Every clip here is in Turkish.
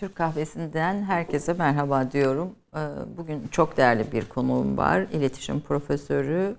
Türk Kahvesi'nden herkese merhaba diyorum. Ee, bugün çok değerli bir konuğum var. İletişim Profesörü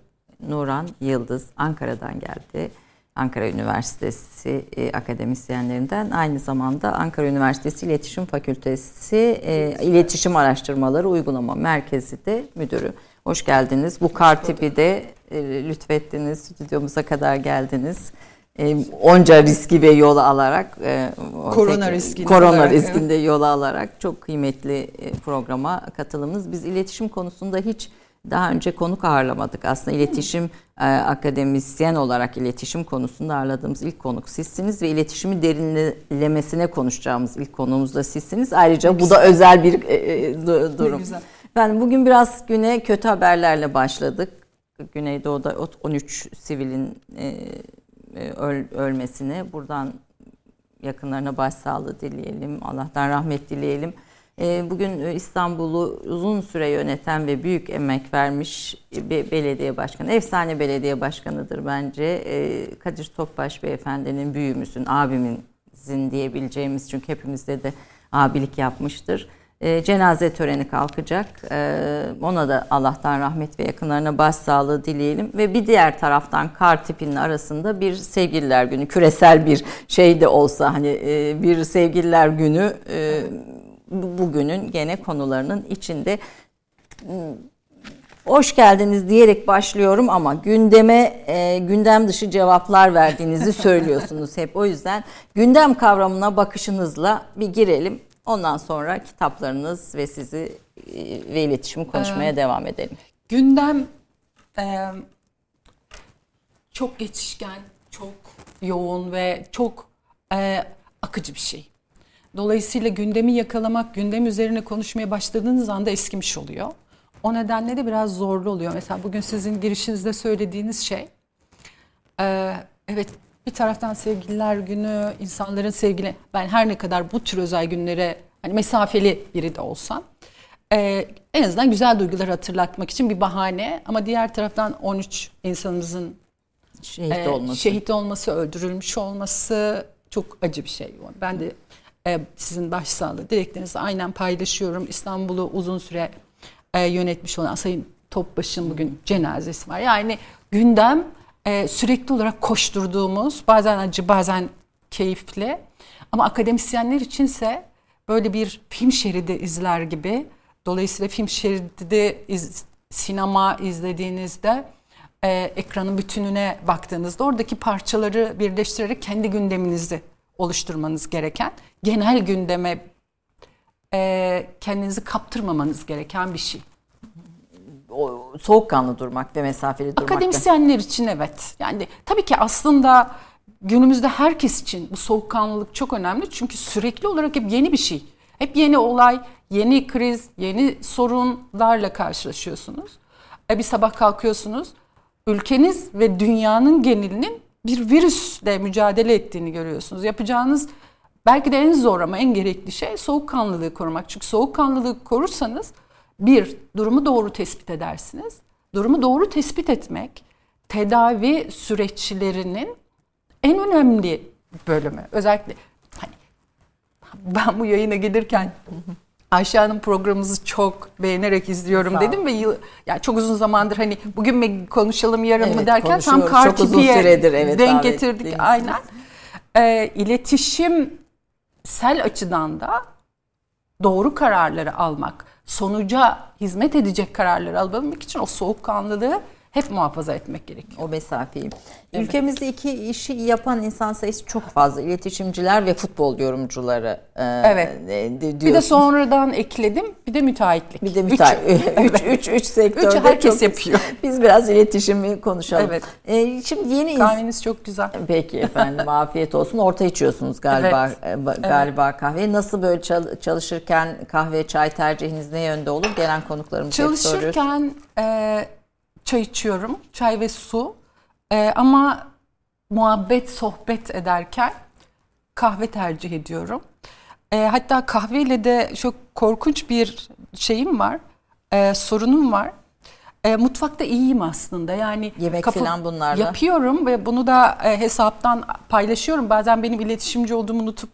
Nuran Yıldız Ankara'dan geldi. Ankara Üniversitesi e, akademisyenlerinden aynı zamanda Ankara Üniversitesi İletişim Fakültesi e, İletişim Araştırmaları Uygulama Merkezi de müdürü. Hoş geldiniz. Bu kar tipi de e, lütfettiniz. Stüdyomuza kadar geldiniz e, onca riski ve yola alarak e, korona tek, riskini korona alarak, riskinde evet. yola alarak çok kıymetli e, programa katılımınız. Biz iletişim konusunda hiç daha önce konuk ağırlamadık. Aslında iletişim e, akademisyen olarak iletişim konusunda ağırladığımız ilk konuk sizsiniz ve iletişimi derinlemesine konuşacağımız ilk konuğumuz da sizsiniz. Ayrıca bu da özel bir e, e, durum. Ben bugün biraz güne kötü haberlerle başladık. Güneydoğu'da 13 sivilin e, öl, ölmesine buradan yakınlarına başsağlığı dileyelim. Allah'tan rahmet dileyelim. E, bugün İstanbul'u uzun süre yöneten ve büyük emek vermiş bir belediye başkanı, efsane belediye başkanıdır bence. E, Kadir Topbaş beyefendinin büyüğümüzün, abimizin diyebileceğimiz çünkü hepimizde de abilik yapmıştır e, cenaze töreni kalkacak. E, ona da Allah'tan rahmet ve yakınlarına başsağlığı dileyelim. Ve bir diğer taraftan kar tipinin arasında bir sevgililer günü, küresel bir şey de olsa hani e, bir sevgililer günü e, bugünün gene konularının içinde hoş geldiniz diyerek başlıyorum ama gündeme e, gündem dışı cevaplar verdiğinizi söylüyorsunuz hep. O yüzden gündem kavramına bakışınızla bir girelim. Ondan sonra kitaplarınız ve sizi e, ve iletişimi konuşmaya ee, devam edelim. Gündem e, çok geçişken, çok yoğun ve çok e, akıcı bir şey. Dolayısıyla gündemi yakalamak, gündem üzerine konuşmaya başladığınız anda eskimiş oluyor. O nedenle de biraz zorlu oluyor. Mesela bugün sizin girişinizde söylediğiniz şey, e, evet bir taraftan sevgililer günü, insanların sevgili ben her ne kadar bu tür özel günlere hani mesafeli biri de olsam e, en azından güzel duyguları hatırlatmak için bir bahane ama diğer taraftan 13 insanımızın şehit e, olması, şehit olması, öldürülmüş olması çok acı bir şey. Ben de e, sizin başsağlığı dileklerinizi aynen paylaşıyorum. İstanbul'u uzun süre e, yönetmiş olan Sayın Topbaş'ın bugün cenazesi var. Yani gündem e, sürekli olarak koşturduğumuz, bazen acı bazen keyifli ama akademisyenler içinse böyle bir film şeridi izler gibi. Dolayısıyla film şeridi iz, sinema izlediğinizde e, ekranın bütününe baktığınızda oradaki parçaları birleştirerek kendi gündeminizi oluşturmanız gereken, genel gündeme e, kendinizi kaptırmamanız gereken bir şey soğukkanlı durmak ve mesafeli durmak. Akademisyenler için evet. Yani tabii ki aslında günümüzde herkes için bu soğukkanlılık çok önemli. Çünkü sürekli olarak hep yeni bir şey. Hep yeni olay, yeni kriz, yeni sorunlarla karşılaşıyorsunuz. E bir sabah kalkıyorsunuz. Ülkeniz ve dünyanın genelinin bir virüsle mücadele ettiğini görüyorsunuz. Yapacağınız belki de en zor ama en gerekli şey soğukkanlılığı korumak. Çünkü soğukkanlılığı korursanız bir, durumu doğru tespit edersiniz. Durumu doğru tespit etmek tedavi süreçlerinin en önemli bölümü. Özellikle hani ben bu yayına gelirken Ayşe Hanım programımızı çok beğenerek izliyorum dedim ve yıl, yani çok uzun zamandır hani bugün mi konuşalım yarın evet, mı derken tam kar tipiye evet, denk getirdik aynen. Ee, iletişimsel açıdan da doğru kararları almak, sonuca hizmet edecek kararları alabilmek için o soğukkanlılığı hep muhafaza etmek gerekiyor. O mesafeyi. Evet. Ülkemizde iki işi yapan insan sayısı çok fazla. İletişimciler ve futbol yorumcuları. E, evet. E, bir de sonradan ekledim. Bir de müteahhitlik. Bir de müteahhitlik. Üç, üç, üç, üç sektörde. Üç herkes çok, yapıyor. Biz biraz iletişimi konuşalım. Evet. E, şimdi yeni Kahveniz çok güzel. Peki efendim afiyet olsun. Orta içiyorsunuz galiba evet. E, galiba evet. kahve. Nasıl böyle çalışırken kahve çay tercihiniz ne yönde olur? Gelen konuklarımız Çalışırken e, çay içiyorum. Çay ve su. Ee, ama muhabbet, sohbet ederken kahve tercih ediyorum. Ee, hatta kahveyle de çok korkunç bir şeyim var. Ee, sorunum var. E, mutfakta iyiyim aslında. Yani yemek kafa, falan bunlarla yapıyorum ve bunu da e, hesaptan paylaşıyorum. Bazen benim iletişimci olduğumu unutup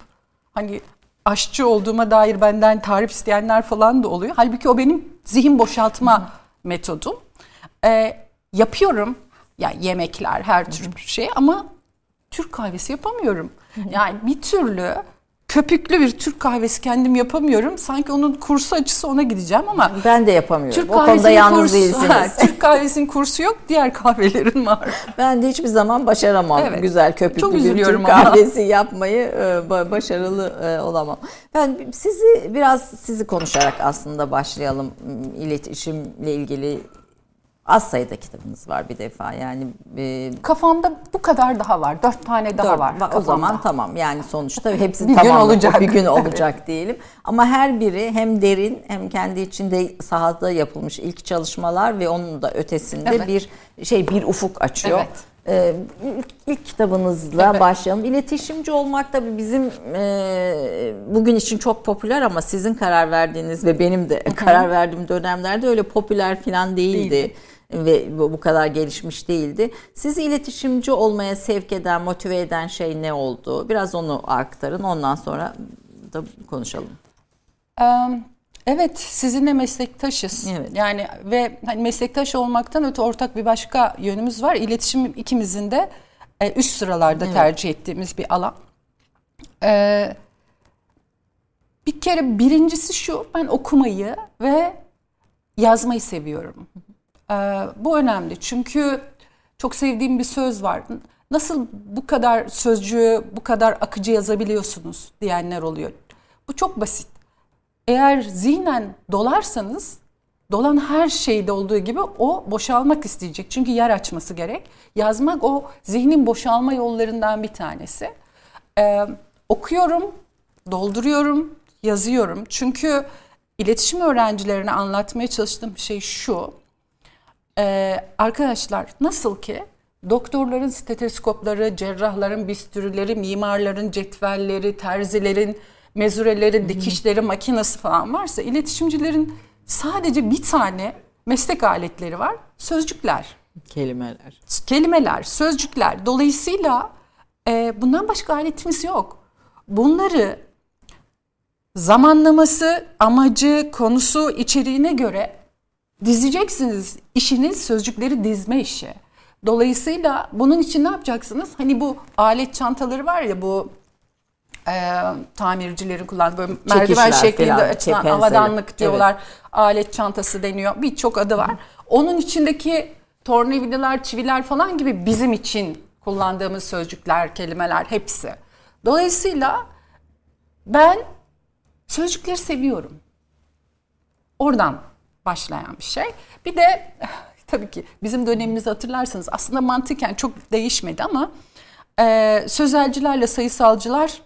hani aşçı olduğuma dair benden tarif isteyenler falan da oluyor. Halbuki o benim zihin boşaltma metodum. Ee, yapıyorum ya yani yemekler her tür şey ama Türk kahvesi yapamıyorum. Yani bir türlü köpüklü bir Türk kahvesi kendim yapamıyorum. Sanki onun kursu açısı ona gideceğim ama ben de yapamıyorum. Türk o konuda yalnız kursu, değilsiniz. Ha, Türk kahvesinin kursu yok, diğer kahvelerin var. Ben de hiçbir zaman başaramam evet. güzel köpüklü bir Türk ama. kahvesi yapmayı e, başarılı e, olamam. Ben sizi biraz sizi konuşarak aslında başlayalım iletişimle ilgili Az sayıda kitabınız var bir defa yani. E, Kafamda bu kadar daha var. Dört tane daha dört, var. O zaman tamam yani sonuçta hepsi bir tamam gün olacak. bir gün olacak diyelim. Ama her biri hem derin hem kendi içinde sahada yapılmış ilk çalışmalar ve onun da ötesinde evet. bir şey bir ufuk açıyor. Evet. Ee, ilk, ilk kitabınızla evet. başlayalım. İletişimci olmak tabii bizim e, bugün için çok popüler ama sizin karar verdiğiniz ve benim de karar verdiğim dönemlerde öyle popüler falan değildi. değildi ve bu kadar gelişmiş değildi. Sizi iletişimci olmaya sevk eden, motive eden şey ne oldu? Biraz onu aktarın. Ondan sonra da konuşalım. Evet, sizinle meslektaşız. Evet. Yani ve hani meslektaş olmaktan öte ortak bir başka yönümüz var. İletişim ikimizin de e, üst sıralarda evet. tercih ettiğimiz bir alan. Ee, bir kere birincisi şu, ben okumayı ve yazmayı seviyorum. Ee, bu önemli çünkü çok sevdiğim bir söz var. Nasıl bu kadar sözcüğü, bu kadar akıcı yazabiliyorsunuz diyenler oluyor. Bu çok basit. Eğer zihnen dolarsanız dolan her şeyde olduğu gibi o boşalmak isteyecek. Çünkü yer açması gerek. Yazmak o zihnin boşalma yollarından bir tanesi. Ee, okuyorum, dolduruyorum, yazıyorum. Çünkü iletişim öğrencilerine anlatmaya çalıştığım şey şu. Ee, arkadaşlar nasıl ki doktorların steteskopları, cerrahların bistürleri, mimarların cetvelleri, terzilerin mezurelerin, dikişleri, makinesi falan varsa iletişimcilerin sadece bir tane meslek aletleri var. Sözcükler. Kelimeler. Kelimeler, sözcükler. Dolayısıyla e, bundan başka aletimiz yok. Bunları zamanlaması, amacı, konusu, içeriğine göre dizeceksiniz. İşiniz sözcükleri dizme işi. Dolayısıyla bunun için ne yapacaksınız? Hani bu alet çantaları var ya bu e, tamircilerin kullandığı böyle merdiven şeklinde falan, açılan havadanlık diyorlar. Evet. Alet çantası deniyor. Birçok adı var. Onun içindeki tornavidalar, çiviler falan gibi bizim için kullandığımız sözcükler, kelimeler hepsi. Dolayısıyla ben sözcükleri seviyorum. Oradan başlayan bir şey. Bir de tabii ki bizim dönemimizi hatırlarsanız aslında mantıken çok değişmedi ama e, sözelcilerle sayısalcılar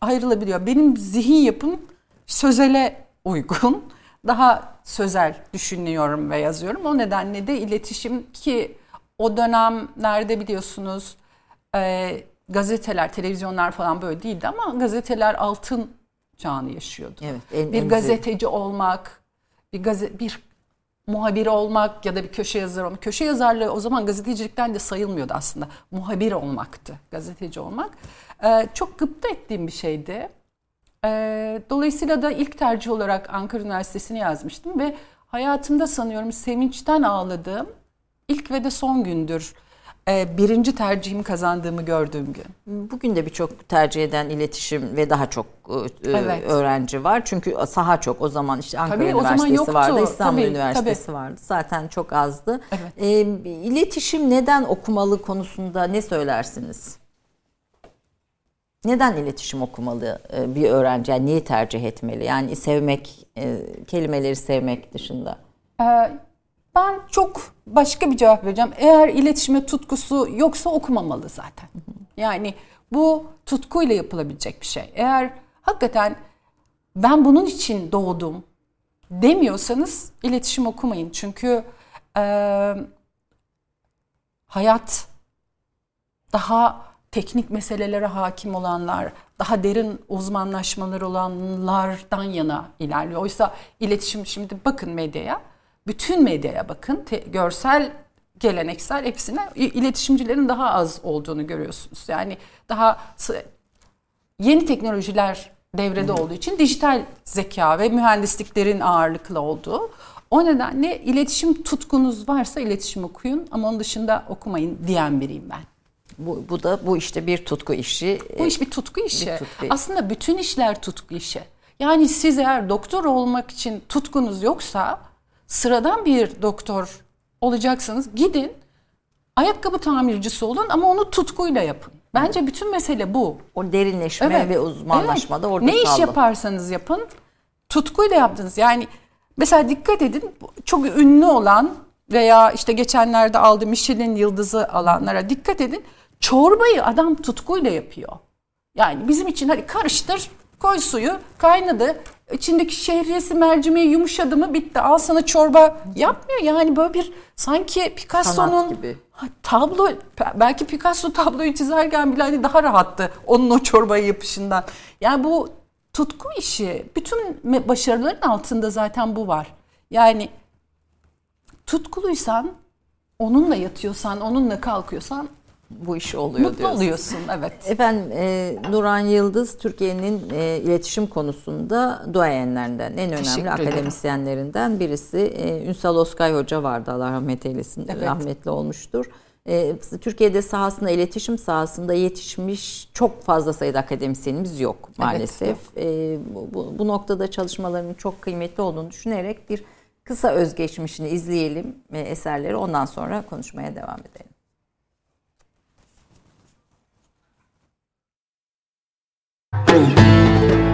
ayrılabiliyor. Benim zihin yapım sözele uygun. Daha sözel düşünüyorum ve yazıyorum. O nedenle de iletişim ki o dönemlerde biliyorsunuz e, gazeteler, televizyonlar falan böyle değildi ama gazeteler altın çağını yaşıyordu. Evet, en, bir en gazeteci güzel. olmak, bir gazete bir muhabir olmak ya da bir köşe yazarı olmak. Köşe yazarlığı o zaman gazetecilikten de sayılmıyordu aslında. Muhabir olmaktı, gazeteci olmak. Ee, çok gıpta ettiğim bir şeydi. Ee, dolayısıyla da ilk tercih olarak Ankara Üniversitesi'ni yazmıştım ve hayatımda sanıyorum sevinçten ağladığım ilk ve de son gündür birinci tercihimi kazandığımı gördüğüm gün. Bugün de birçok tercih eden iletişim ve daha çok e, evet. öğrenci var. Çünkü saha çok. O zaman işte Ankara tabii, Üniversitesi vardı, İstanbul tabii, Üniversitesi tabii. vardı. Zaten çok azdı. Evet. E, iletişim neden okumalı konusunda ne söylersiniz? Neden iletişim okumalı e, bir öğrenci? Yani niye tercih etmeli? Yani sevmek, e, kelimeleri sevmek dışında. Ee, ben çok başka bir cevap vereceğim. Eğer iletişime tutkusu yoksa okumamalı zaten. Yani bu tutkuyla yapılabilecek bir şey. Eğer hakikaten ben bunun için doğdum demiyorsanız iletişim okumayın. Çünkü e, hayat daha teknik meselelere hakim olanlar, daha derin uzmanlaşmaları olanlardan yana ilerliyor. Oysa iletişim şimdi bakın medyaya, bütün medyaya bakın, te, görsel, geleneksel hepsine iletişimcilerin daha az olduğunu görüyorsunuz. Yani daha yeni teknolojiler devrede olduğu için dijital zeka ve mühendisliklerin ağırlıklı olduğu. O nedenle iletişim tutkunuz varsa iletişim okuyun ama onun dışında okumayın diyen biriyim ben. Bu, bu da bu işte bir tutku işi. Bu iş bir tutku işi. Bir tutku. Aslında bütün işler tutku işi. Yani siz eğer doktor olmak için tutkunuz yoksa sıradan bir doktor olacaksınız. Gidin ayakkabı tamircisi olun ama onu tutkuyla yapın. Bence bütün mesele bu. O derinleşme Evet. ve uzmanlaşma da Evet. orada Ne iş sağlam. yaparsanız yapın tutkuyla yaptınız. Yani mesela dikkat edin çok ünlü olan veya işte geçenlerde aldı Michelin yıldızı alanlara dikkat edin. Çorbayı adam tutkuyla yapıyor. Yani bizim için hadi karıştır, koy suyu, kaynadı. İçindeki şehriyesi mercimeği yumuşadı mı bitti. Al sana çorba yapmıyor. Yani böyle bir sanki Picasso'nun tablo belki Picasso tabloyu çizerken bile hani daha rahattı onun o çorbaya yapışından. Yani bu tutku işi bütün başarıların altında zaten bu var. Yani tutkuluysan onunla yatıyorsan onunla kalkıyorsan Bu iş oluyor mutlu diyorsun. oluyorsun evet. Efendim e, Nuran Yıldız Türkiye'nin e, iletişim konusunda duayenlerinden en Teşekkür önemli ederim. akademisyenlerinden birisi. E, Ünsal Oskay Hoca vardı Allah rahmet eylesin Evet. rahmetli olmuştur. E, Türkiye'de sahasında iletişim sahasında yetişmiş çok fazla sayıda akademisyenimiz yok maalesef. E, bu, bu, bu noktada çalışmalarının çok kıymetli olduğunu düşünerek bir kısa özgeçmişini izleyelim e, eserleri ondan sonra konuşmaya devam edelim. Boom.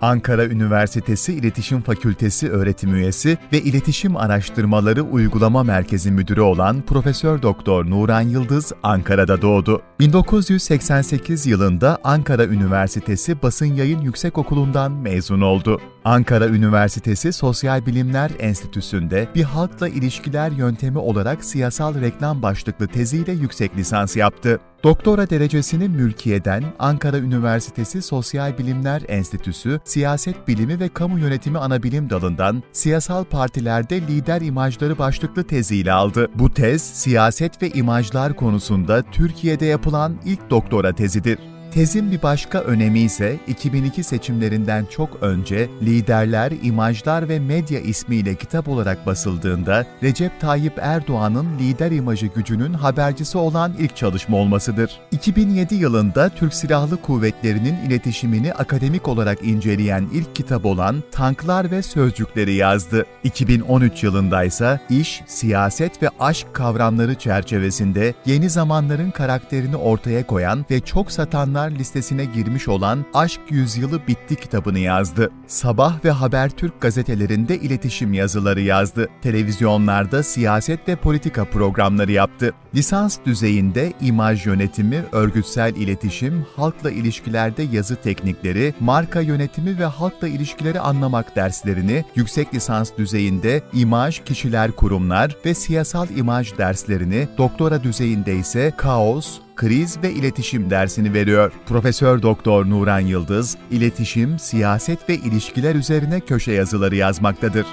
Ankara Üniversitesi İletişim Fakültesi öğretim üyesi ve İletişim Araştırmaları Uygulama Merkezi Müdürü olan Profesör Doktor Nuran Yıldız Ankara'da doğdu. 1988 yılında Ankara Üniversitesi Basın Yayın Yüksekokulu'ndan mezun oldu. Ankara Üniversitesi Sosyal Bilimler Enstitüsü'nde bir halkla ilişkiler yöntemi olarak siyasal reklam başlıklı teziyle yüksek lisans yaptı. Doktora derecesini mülkiyeden Ankara Üniversitesi Sosyal Bilimler Enstitüsü Siyaset Bilimi ve Kamu Yönetimi Anabilim Dalı'ndan Siyasal Partilerde Lider İmajları başlıklı teziyle aldı. Bu tez, siyaset ve imajlar konusunda Türkiye'de yapılan ilk doktora tezidir. Tezin bir başka önemi ise 2002 seçimlerinden çok önce Liderler, İmajlar ve Medya ismiyle kitap olarak basıldığında Recep Tayyip Erdoğan'ın lider imajı gücünün habercisi olan ilk çalışma olmasıdır. 2007 yılında Türk Silahlı Kuvvetleri'nin iletişimini akademik olarak inceleyen ilk kitap olan Tanklar ve Sözcükleri yazdı. 2013 yılında ise iş, siyaset ve aşk kavramları çerçevesinde yeni zamanların karakterini ortaya koyan ve çok satanlar listesine girmiş olan Aşk Yüzyılı Bitti kitabını yazdı. Sabah ve Habertürk gazetelerinde iletişim yazıları yazdı. Televizyonlarda siyaset ve politika programları yaptı. Lisans düzeyinde imaj yönetimi, örgütsel iletişim, halkla ilişkilerde yazı teknikleri, marka yönetimi ve halkla ilişkileri anlamak derslerini, yüksek lisans düzeyinde imaj, kişiler, kurumlar ve siyasal imaj derslerini, doktora düzeyinde ise kaos, kriz ve iletişim dersini veriyor. Profesör Doktor Nuran Yıldız, iletişim, siyaset ve ilişkiler üzerine köşe yazıları yazmaktadır.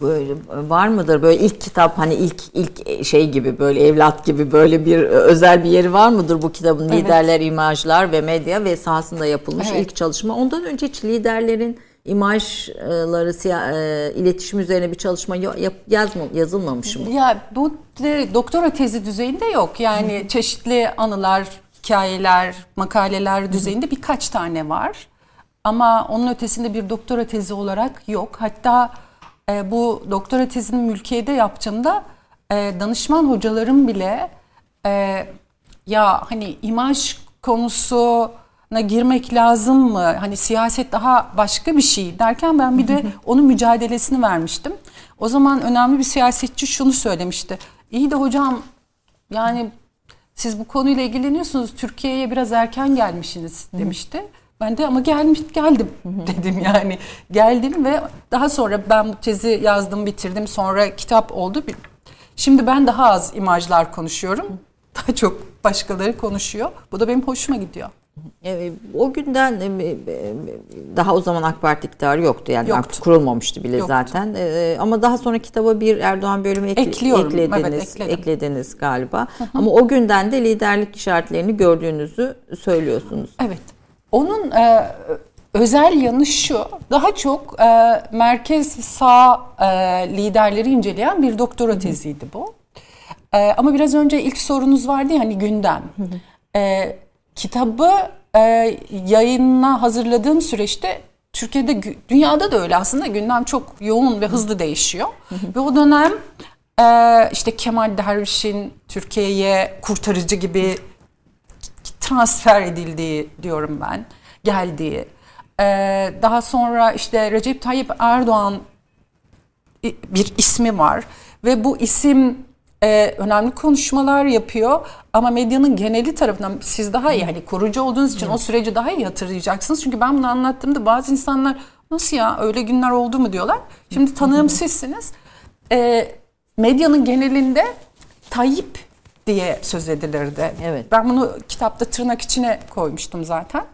böyle var mıdır böyle ilk kitap hani ilk ilk şey gibi böyle evlat gibi böyle bir özel bir yeri var mıdır bu kitabın Evet. liderler imajlar ve medya ve sahasında yapılmış Evet. ilk çalışma ondan önce hiç liderlerin imajları e, iletişim üzerine bir çalışma yazma, yazılmamış mı? Ya bu doktora tezi düzeyinde yok. Yani çeşitli anılar, hikayeler, makaleler düzeyinde birkaç tane var. Ama onun ötesinde bir doktora tezi olarak yok. Hatta e, bu doktora tezini mülkiyede yaptığımda e, danışman hocalarım bile e, ya hani imaj konusuna girmek lazım mı? Hani siyaset daha başka bir şey derken ben bir de onun mücadelesini vermiştim. O zaman önemli bir siyasetçi şunu söylemişti. İyi de hocam yani siz bu konuyla ilgileniyorsunuz. Türkiye'ye biraz erken gelmişsiniz demişti. Ben de ama gelmiş geldim dedim yani. Geldim ve daha sonra ben bu tezi yazdım, bitirdim. Sonra kitap oldu. Şimdi ben daha az imajlar konuşuyorum. daha çok başkaları konuşuyor. Bu da benim hoşuma gidiyor. Evet, o günden e, e, daha o zaman AK Parti iktidarı yoktu yani Yoktu. artık kurulmamıştı bile Yoktu. zaten E, ama daha sonra kitaba bir Erdoğan bölümü ekle- Ekliyorum, eklediniz, evet, ekledim. eklediniz galiba ama o günden de liderlik işaretlerini gördüğünüzü söylüyorsunuz. Evet. Onun e, özel yanı şu, daha çok e, merkez sağ e, liderleri inceleyen bir doktora teziydi bu. E, ama biraz önce ilk sorunuz vardı ya hani gündem. E, kitabı e, yayınına hazırladığım süreçte Türkiye'de, dünyada da öyle aslında gündem çok yoğun ve hızlı değişiyor. ve o dönem e, işte Kemal Derviş'in Türkiye'ye kurtarıcı gibi transfer edildiği diyorum ben, geldiği. Ee, daha sonra işte Recep Tayyip Erdoğan bir ismi var ve bu isim e, önemli konuşmalar yapıyor ama medyanın geneli tarafından siz daha iyi hani kurucu olduğunuz için o süreci daha iyi hatırlayacaksınız. Çünkü ben bunu anlattığımda bazı insanlar nasıl ya öyle günler oldu mu diyorlar. Şimdi tanığım sizsiniz. E, medyanın genelinde Tayyip diye söz edilirdi. Evet. Ben bunu kitapta tırnak içine koymuştum zaten.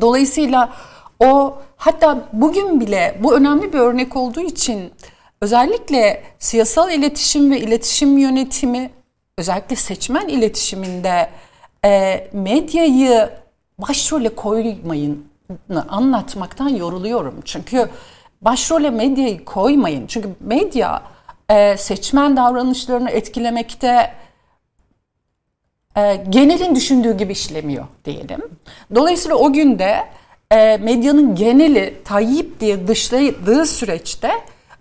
Dolayısıyla o hatta bugün bile bu önemli bir örnek olduğu için özellikle siyasal iletişim ve iletişim yönetimi özellikle seçmen iletişiminde e, medyayı başrole koymayın anlatmaktan yoruluyorum. Çünkü başrole medyayı koymayın. Çünkü medya e, seçmen davranışlarını etkilemekte e, genelin düşündüğü gibi işlemiyor diyelim. Dolayısıyla o günde e, medyanın geneli Tayyip diye dışladığı süreçte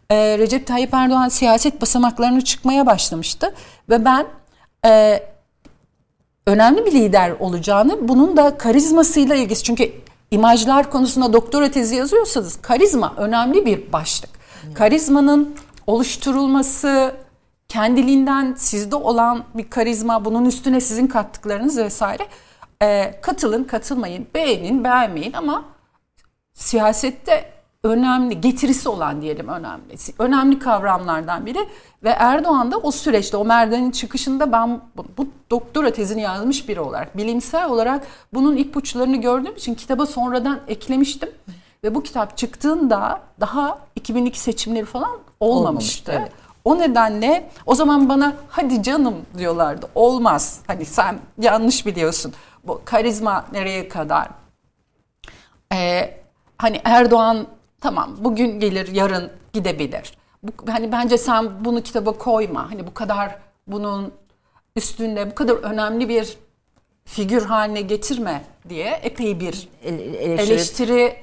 e, Recep Tayyip Erdoğan siyaset basamaklarını çıkmaya başlamıştı ve ben e, önemli bir lider olacağını bunun da karizmasıyla ilgisi çünkü imajlar konusunda doktora tezi yazıyorsanız karizma önemli bir başlık. Karizmanın oluşturulması, kendiliğinden sizde olan bir karizma, bunun üstüne sizin kattıklarınız vesaire. Ee, katılın, katılmayın, beğenin, beğenmeyin ama siyasette önemli, getirisi olan diyelim önemli. Önemli kavramlardan biri ve Erdoğan da o süreçte, o merdivenin çıkışında ben bu, doktora tezini yazmış biri olarak, bilimsel olarak bunun ipuçlarını gördüğüm için kitaba sonradan eklemiştim. Ve bu kitap çıktığında daha 2002 seçimleri falan olmamıştı. Olmamıştı, evet. O nedenle o zaman bana hadi canım diyorlardı. Olmaz. Hani sen yanlış biliyorsun. Bu karizma nereye kadar? Ee, hani Erdoğan tamam bugün gelir yarın gidebilir. Bu, hani bence sen bunu kitaba koyma. Hani bu kadar bunun üstünde bu kadar önemli bir figür haline getirme diye epey bir Ele- eleştiri- eleştiri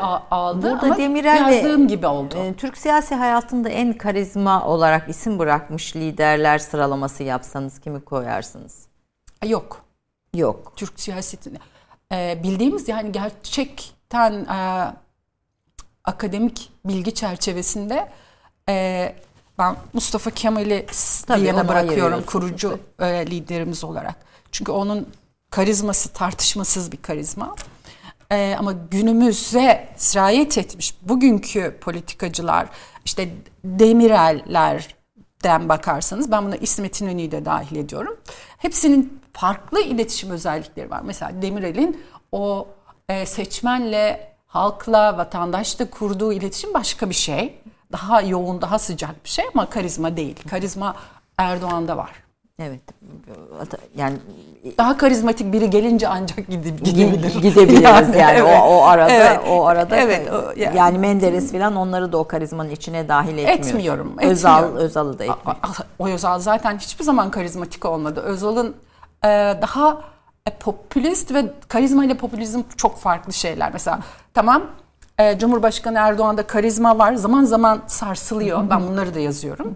a- aldı Burada ama Demirel yazdığım gibi oldu. Ee, Türk siyasi hayatında en karizma olarak isim bırakmış liderler sıralaması yapsanız kimi koyarsınız? Yok. Yok. Türk siyasetinde. Ee, bildiğimiz yani gerçekten e, akademik bilgi çerçevesinde e, ben Mustafa Kemal'i bir yana bırakıyorum kurucu e, liderimiz olarak. Çünkü onun karizması tartışmasız bir karizma. E, ama günümüze sirayet etmiş bugünkü politikacılar işte Demirel'lerden bakarsanız ben buna İsmet İnönü'yü de dahil ediyorum. Hepsinin farklı iletişim özellikleri var. Mesela Demirel'in o e, seçmenle, halkla, vatandaşla kurduğu iletişim başka bir şey. Daha yoğun, daha sıcak bir şey ama karizma değil. Karizma Erdoğan'da var. Evet. Yani Daha karizmatik biri gelince ancak gidip gidebilir. gidebiliriz yani, evet. o, o arada Evet. o arada Evet, o- yani. yani. Menderes falan onları da o karizmanın içine dahil etmiyor. Etmiyorum, Özal etmiyorum. Özal'ı da etmiyor. A- a- O Özal zaten hiçbir zaman karizmatik olmadı. Özal'ın e, daha popülist ve karizma ile popülizm çok farklı şeyler. Mesela tamam e, Cumhurbaşkanı Erdoğan'da karizma var. Zaman zaman sarsılıyor. Ben bunları da yazıyorum.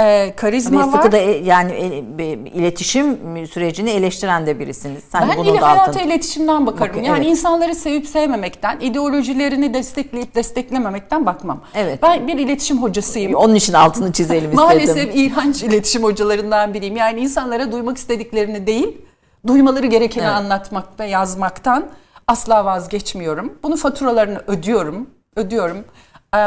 E, karizma Ve var. da e, yani e, iletişim sürecini eleştiren de birisiniz. Sen Ben bunun hayata altını- iletişimden bakarım. Bakın, yani evet. insanları sevip sevmemekten, ideolojilerini destekleyip desteklememekten bakmam. Evet. Ben bir iletişim hocasıyım. Onun için altını çizelim istedim. Maalesef iğrenç iletişim hocalarından biriyim. Yani insanlara duymak istediklerini değil, duymaları gerekeni Evet. anlatmak ve yazmaktan asla vazgeçmiyorum. Bunun faturalarını ödüyorum, ödüyorum. Ee,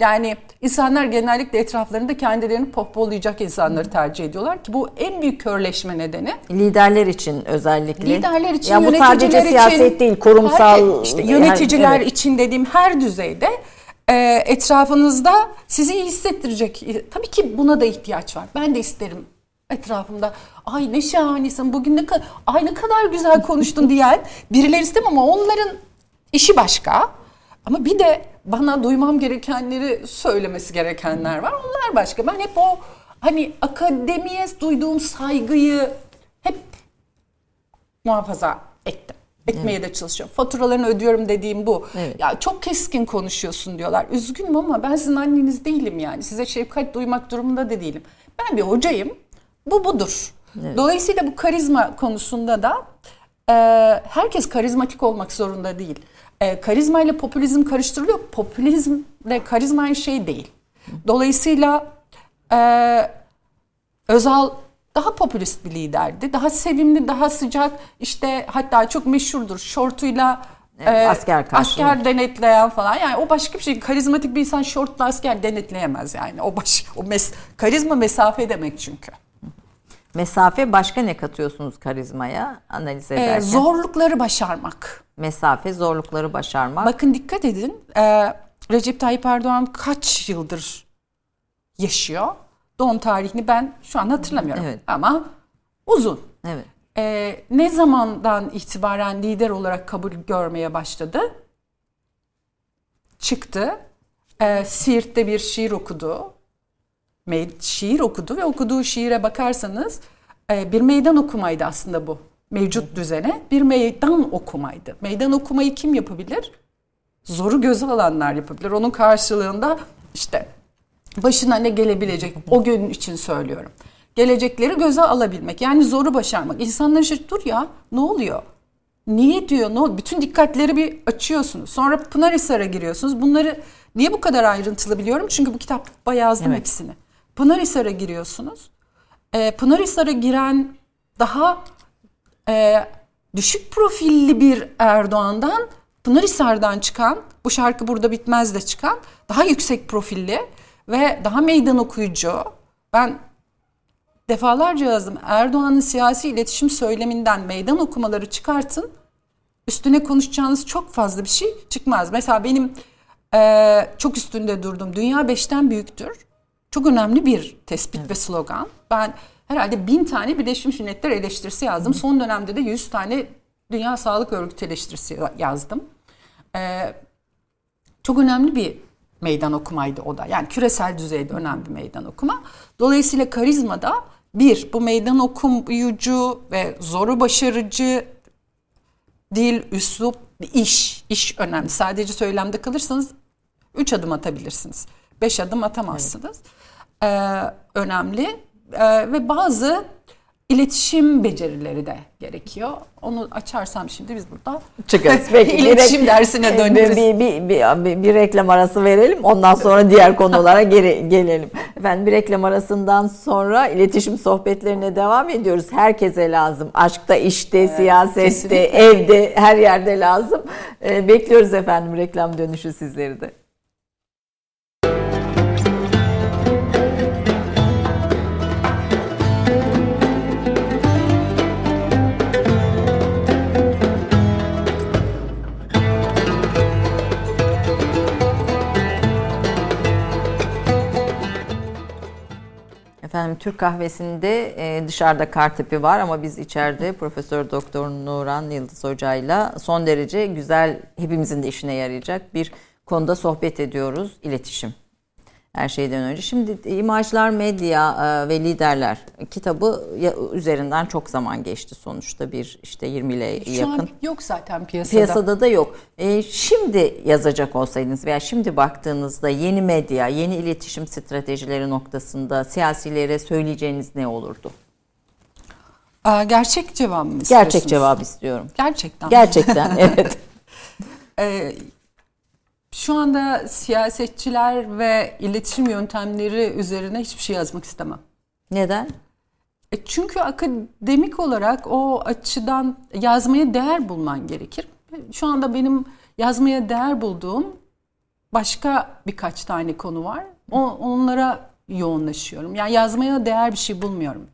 yani insanlar genellikle etraflarında kendilerini pohpollayacak insanları tercih ediyorlar ki bu en büyük körleşme nedeni. Liderler için özellikle. Liderler için, ya bu yöneticiler sadece için, siyaset değil, kurumsal. Her, işte yöneticiler yani, evet. için dediğim her düzeyde e, etrafınızda sizi iyi hissettirecek. Tabii ki buna da ihtiyaç var. Ben de isterim etrafımda ay ne şahanesin bugün ne kadar ay ne kadar güzel konuştun diyen birileri istemem ama onların işi başka. Ama bir de bana duymam gerekenleri söylemesi gerekenler var. Onlar başka. Ben hep o hani akademiye duyduğum saygıyı hep muhafaza ettim. Etmeye evet. de çalışıyorum. Faturalarını ödüyorum dediğim bu. Evet. Ya çok keskin konuşuyorsun diyorlar. Üzgünüm ama ben sizin anneniz değilim yani. Size şefkat duymak durumunda da değilim. Ben bir hocayım. Bu budur. Evet. Dolayısıyla bu karizma konusunda da e, herkes karizmatik olmak zorunda değil. E, karizma ile popülizm karıştırılıyor. Popülizmle karizma aynı şey değil. Dolayısıyla e, Özal daha popülist bir liderdi. Daha sevimli, daha sıcak. İşte hatta çok meşhurdur. Şortuyla evet, e, asker, asker denetleyen falan. Yani o başka bir şey. Karizmatik bir insan şortla asker denetleyemez yani. O baş, o mes, karizma mesafe demek çünkü. Mesafe başka ne katıyorsunuz karizmaya analiz ederken? Ee, zorlukları başarmak. Mesafe zorlukları başarmak. Bakın dikkat edin. E, Recep Tayyip Erdoğan kaç yıldır yaşıyor? Doğum tarihini ben şu an hatırlamıyorum. Evet. Ama uzun. Evet. E, ne zamandan itibaren lider olarak kabul görmeye başladı? Çıktı. E, Siirt'te bir şiir okudu şiir okudu ve okuduğu şiire bakarsanız e, bir meydan okumaydı aslında bu. Mevcut düzene bir meydan okumaydı. Meydan okumayı kim yapabilir? Zoru göze alanlar yapabilir. Onun karşılığında işte başına ne gelebilecek o gün için söylüyorum. Gelecekleri göze alabilmek yani zoru başarmak. İnsanlar işte dur ya ne oluyor? Niye diyor? Ne oluyor? Bütün dikkatleri bir açıyorsunuz. Sonra Pınarhisar'a giriyorsunuz. Bunları niye bu kadar ayrıntılı biliyorum? Çünkü bu kitapta yazdım evet. hepsini. Pınarhisar'a giriyorsunuz. E, Pınarhisar'a giren daha e, düşük profilli bir Erdoğan'dan Pınarhisar'dan çıkan, bu şarkı burada bitmez de çıkan daha yüksek profilli ve daha meydan okuyucu. Ben defalarca yazdım. Erdoğan'ın siyasi iletişim söyleminden meydan okumaları çıkartın. Üstüne konuşacağınız çok fazla bir şey çıkmaz. Mesela benim e, çok üstünde durdum. Dünya beşten büyüktür. Çok önemli bir tespit evet. ve slogan. Ben herhalde bin tane Birleşmiş Milletler eleştirisi yazdım. Hı. Son dönemde de yüz tane Dünya Sağlık Örgütü eleştirisi yazdım. Ee, çok önemli bir meydan okumaydı o da. Yani küresel düzeyde önemli bir meydan okuma. Dolayısıyla karizma da bir, bu meydan okuyucu ve zoru başarıcı dil, üslup, iş. iş önemli. Sadece söylemde kalırsanız üç adım atabilirsiniz. Beş adım atamazsınız. Evet e, önemli e, ve bazı iletişim becerileri de gerekiyor. Onu açarsam şimdi biz burada çıkarız. Peki, iletişim dersine döneriz. Bir, bir, bir, bir, bir reklam arası verelim. Ondan sonra diğer konulara geri gelelim. Efendim bir reklam arasından sonra iletişim sohbetlerine devam ediyoruz. Herkese lazım. Aşkta, işte, evet, siyasette, kesinlikle. evde, her yerde lazım. Ee, bekliyoruz efendim reklam dönüşü sizleri de. Efendim Türk kahvesinde e, dışarıda kar tipi var ama biz içeride Profesör Doktor Nuran Yıldız hocayla son derece güzel hepimizin de işine yarayacak bir konuda sohbet ediyoruz. İletişim her şeyden önce. Şimdi imajlar, medya e, ve liderler kitabı üzerinden çok zaman geçti sonuçta bir işte 20 ile yakın. Şu an yok zaten piyasada. Piyasada da yok. E, şimdi yazacak olsaydınız veya şimdi baktığınızda yeni medya, yeni iletişim stratejileri noktasında siyasilere söyleyeceğiniz ne olurdu? Gerçek cevap mı Gerçek cevap istiyorum. Gerçekten. Gerçekten evet. ee, şu anda siyasetçiler ve iletişim yöntemleri üzerine hiçbir şey yazmak istemem. Neden? E çünkü akademik olarak o açıdan yazmaya değer bulman gerekir. Şu anda benim yazmaya değer bulduğum başka birkaç tane konu var. O, onlara yoğunlaşıyorum. Yani yazmaya değer bir şey bulmuyorum.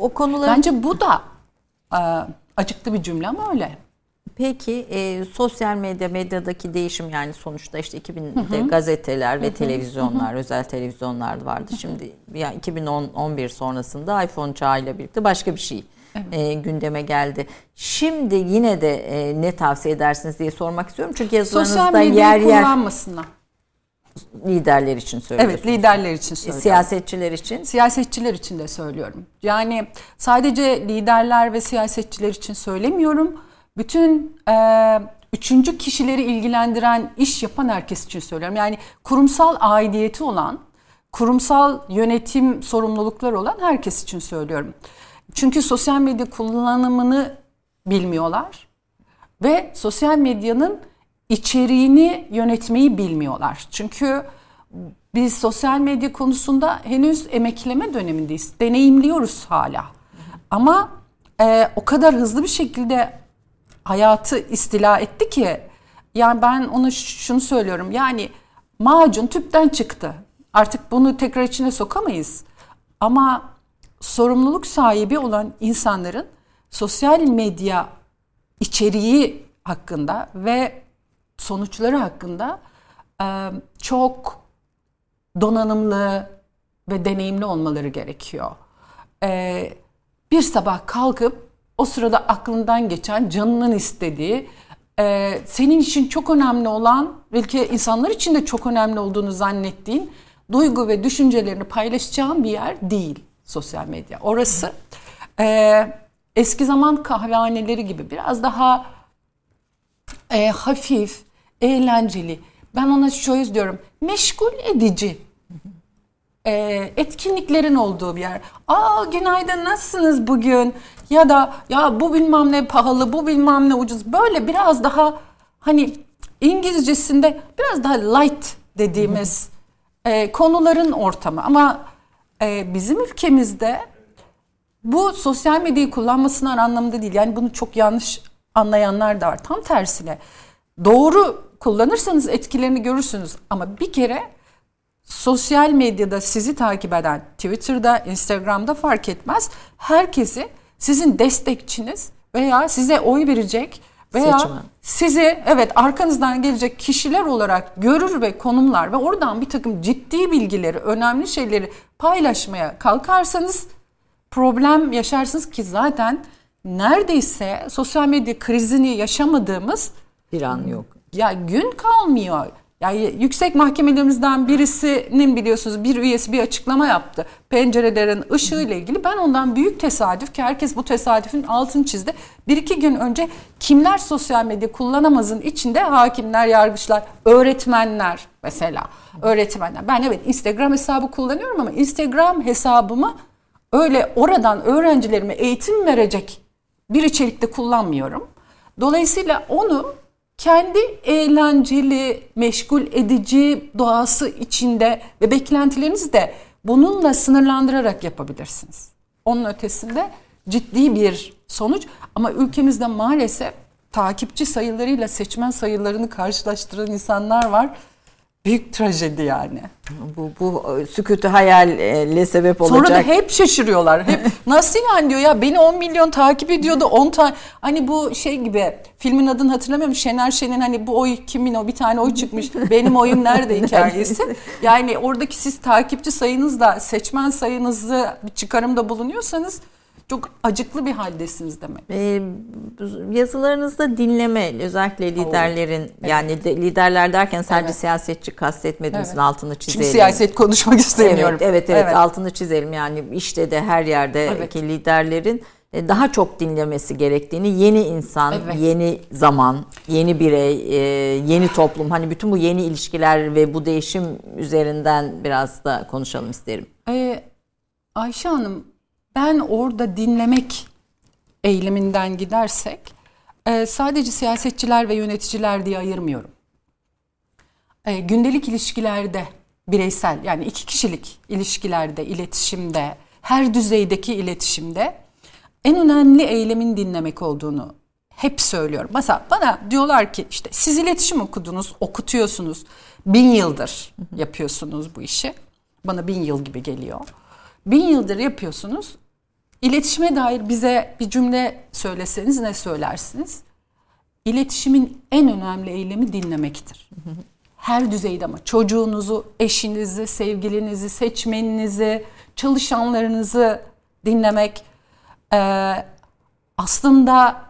O konuları Bence bu da e, acıklı bir cümle ama öyle. Peki e, sosyal medya medyadaki değişim yani sonuçta işte 2000'de gazeteler ve televizyonlar, özel televizyonlar vardı. Şimdi ya 2010-11 sonrasında iPhone çağıyla birlikte başka bir şey e, gündeme geldi. Şimdi yine de e, ne tavsiye edersiniz diye sormak istiyorum. Çünkü yazılarınızda yer yer kullanmasınlar. liderler için söylüyorsunuz. Evet liderler için söylüyorum. Siyasetçiler için. Siyasetçiler için de söylüyorum. Yani sadece liderler ve siyasetçiler için söylemiyorum. Bütün e, üçüncü kişileri ilgilendiren iş yapan herkes için söylüyorum. Yani kurumsal aidiyeti olan, kurumsal yönetim sorumlulukları olan herkes için söylüyorum. Çünkü sosyal medya kullanımını bilmiyorlar ve sosyal medyanın içeriğini yönetmeyi bilmiyorlar. Çünkü biz sosyal medya konusunda henüz emekleme dönemindeyiz. Deneyimliyoruz hala. Ama e, o kadar hızlı bir şekilde hayatı istila etti ki yani ben ona şunu söylüyorum. Yani macun tüpten çıktı. Artık bunu tekrar içine sokamayız. Ama sorumluluk sahibi olan insanların sosyal medya içeriği hakkında ve sonuçları hakkında e, çok donanımlı ve deneyimli olmaları gerekiyor. E, bir sabah kalkıp o sırada aklından geçen, canının istediği, e, senin için çok önemli olan, belki insanlar için de çok önemli olduğunu zannettiğin duygu ve düşüncelerini paylaşacağın bir yer değil sosyal medya. Orası e, eski zaman kahvehaneleri gibi biraz daha e, hafif, eğlenceli. Ben ona şöyle diyorum, meşgul edici e, etkinliklerin olduğu bir yer. Aa günaydın nasılsınız bugün? Ya da ya bu bilmem ne pahalı, bu bilmem ne ucuz. Böyle biraz daha hani İngilizcesinde biraz daha light dediğimiz e, konuların ortamı. Ama e, bizim ülkemizde bu sosyal medyayı kullanmasınlar anlamında değil. Yani bunu çok yanlış anlayanlar da var. Tam tersine doğru kullanırsanız etkilerini görürsünüz. Ama bir kere sosyal medyada sizi takip eden Twitter'da, Instagram'da fark etmez. Herkesi sizin destekçiniz veya size oy verecek veya Seçmen. sizi evet arkanızdan gelecek kişiler olarak görür ve konumlar ve oradan bir takım ciddi bilgileri, önemli şeyleri paylaşmaya kalkarsanız problem yaşarsınız ki zaten neredeyse sosyal medya krizini yaşamadığımız Bir an yok. ya gün kalmıyor. Yani yüksek mahkemelerimizden birisinin biliyorsunuz bir üyesi bir açıklama yaptı. Pencerelerin ışığı ile ilgili. Ben ondan büyük tesadüf ki herkes bu tesadüfün altını çizdi. Bir iki gün önce kimler sosyal medya kullanamazın içinde hakimler, yargıçlar, öğretmenler mesela. Öğretmenler. Ben evet Instagram hesabı kullanıyorum ama Instagram hesabımı öyle oradan öğrencilerime eğitim verecek bir içerikte kullanmıyorum. Dolayısıyla onu kendi eğlenceli, meşgul edici doğası içinde ve beklentilerinizi de bununla sınırlandırarak yapabilirsiniz. Onun ötesinde ciddi bir sonuç ama ülkemizde maalesef takipçi sayılarıyla seçmen sayılarını karşılaştıran insanlar var. Büyük trajedi yani. Bu, bu e, sükûtu hayalle sebep olacak. Sonra da hep şaşırıyorlar. Hep nasıl yani diyor ya beni 10 milyon takip ediyordu 10 tane. Hani bu şey gibi filmin adını hatırlamıyorum. Şener Şen'in hani bu oy kimin o bir tane oy çıkmış. Benim oyum nerede hikayesi. Yani oradaki siz takipçi sayınızla seçmen sayınızı bir çıkarımda bulunuyorsanız çok acıklı bir haldesiniz demek. Ee, yazılarınızda dinleme özellikle liderlerin yani de, liderler derken sadece Evet. siyasetçi kastetmediğimizin Evet. altını Çünkü çizelim. siyaset konuşmak istemiyorum. Evet, evet, evet, altını çizelim yani işte de her yerdeki Evet. liderlerin e, daha çok dinlemesi gerektiğini yeni insan, Evet. yeni zaman, yeni birey, e, yeni toplum hani bütün bu yeni ilişkiler ve bu değişim üzerinden biraz da konuşalım isterim. Ee, Ayşe Hanım, ben orada dinlemek eğiliminden gidersek e, sadece siyasetçiler ve yöneticiler diye ayırmıyorum. E, gündelik ilişkilerde bireysel yani iki kişilik ilişkilerde, iletişimde, her düzeydeki iletişimde en önemli eylemin dinlemek olduğunu hep söylüyorum. Mesela bana diyorlar ki işte siz iletişim okudunuz, okutuyorsunuz. Bin yıldır yapıyorsunuz bu işi. Bana bin yıl gibi geliyor. Bin yıldır yapıyorsunuz. İletişime dair bize bir cümle söyleseniz ne söylersiniz? İletişimin en önemli eylemi dinlemektir. Her düzeyde ama çocuğunuzu, eşinizi, sevgilinizi, seçmeninizi, çalışanlarınızı dinlemek. Ee, aslında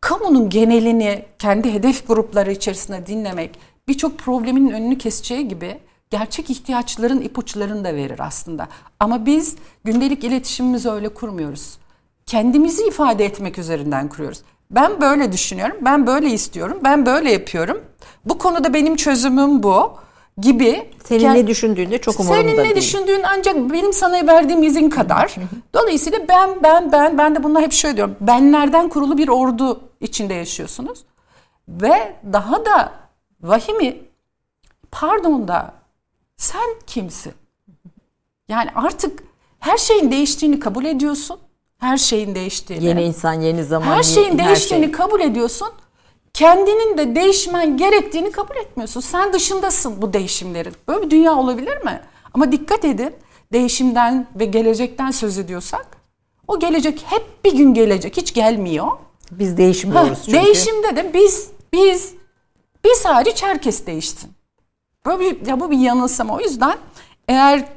kamunun genelini kendi hedef grupları içerisinde dinlemek birçok problemin önünü keseceği gibi gerçek ihtiyaçların ipuçlarını da verir aslında. Ama biz gündelik iletişimimizi öyle kurmuyoruz. Kendimizi ifade etmek üzerinden kuruyoruz. Ben böyle düşünüyorum, ben böyle istiyorum, ben böyle yapıyorum. Bu konuda benim çözümüm bu gibi. Senin ne düşündüğünde çok umurumda Senin ne değil. düşündüğün ancak benim sana verdiğim izin kadar. Dolayısıyla ben, ben, ben, ben de bunlar hep şöyle diyorum. Benlerden kurulu bir ordu içinde yaşıyorsunuz. Ve daha da vahimi, pardon da sen kimsin? Yani artık her şeyin değiştiğini kabul ediyorsun. Her şeyin değiştiğini. Yeni insan, yeni zaman. Her şeyin her değiştiğini şey. kabul ediyorsun. Kendinin de değişmen gerektiğini kabul etmiyorsun. Sen dışındasın bu değişimlerin. Böyle bir dünya olabilir mi? Ama dikkat edin. Değişimden ve gelecekten söz ediyorsak o gelecek hep bir gün gelecek. Hiç gelmiyor. Biz değişmiyoruz çünkü. Değişimde de biz biz biz hariç herkes değişsin. Böyle bir, ya bu bir yanılsama. O yüzden eğer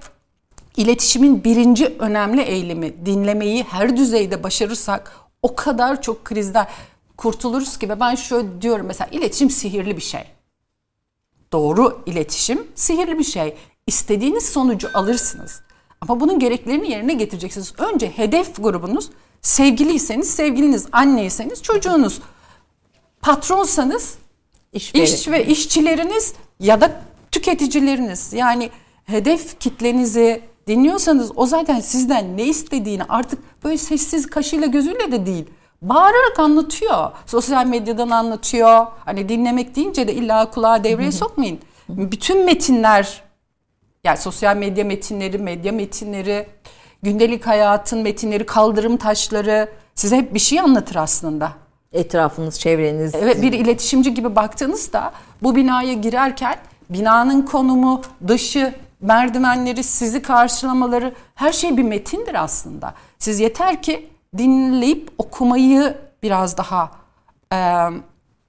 iletişimin birinci önemli eylemi dinlemeyi her düzeyde başarırsak o kadar çok krizden kurtuluruz ki ve ben şöyle diyorum mesela iletişim sihirli bir şey. Doğru iletişim sihirli bir şey. İstediğiniz sonucu alırsınız. Ama bunun gereklerini yerine getireceksiniz. Önce hedef grubunuz sevgiliyseniz sevgiliniz, anneyseniz çocuğunuz, patronsanız İş, iş ve işçileriniz ya da tüketicileriniz. Yani hedef kitlenizi dinliyorsanız o zaten sizden ne istediğini artık böyle sessiz kaşıyla gözüyle de değil. Bağırarak anlatıyor. Sosyal medyadan anlatıyor. Hani dinlemek deyince de illa kulağa devreye sokmayın. Bütün metinler yani sosyal medya metinleri, medya metinleri, gündelik hayatın metinleri, kaldırım taşları size hep bir şey anlatır aslında. Etrafınız, çevreniz. Evet bir iletişimci gibi baktığınızda bu binaya girerken binanın konumu, dışı, merdivenleri, sizi karşılamaları her şey bir metindir aslında. Siz yeter ki dinleyip okumayı biraz daha e,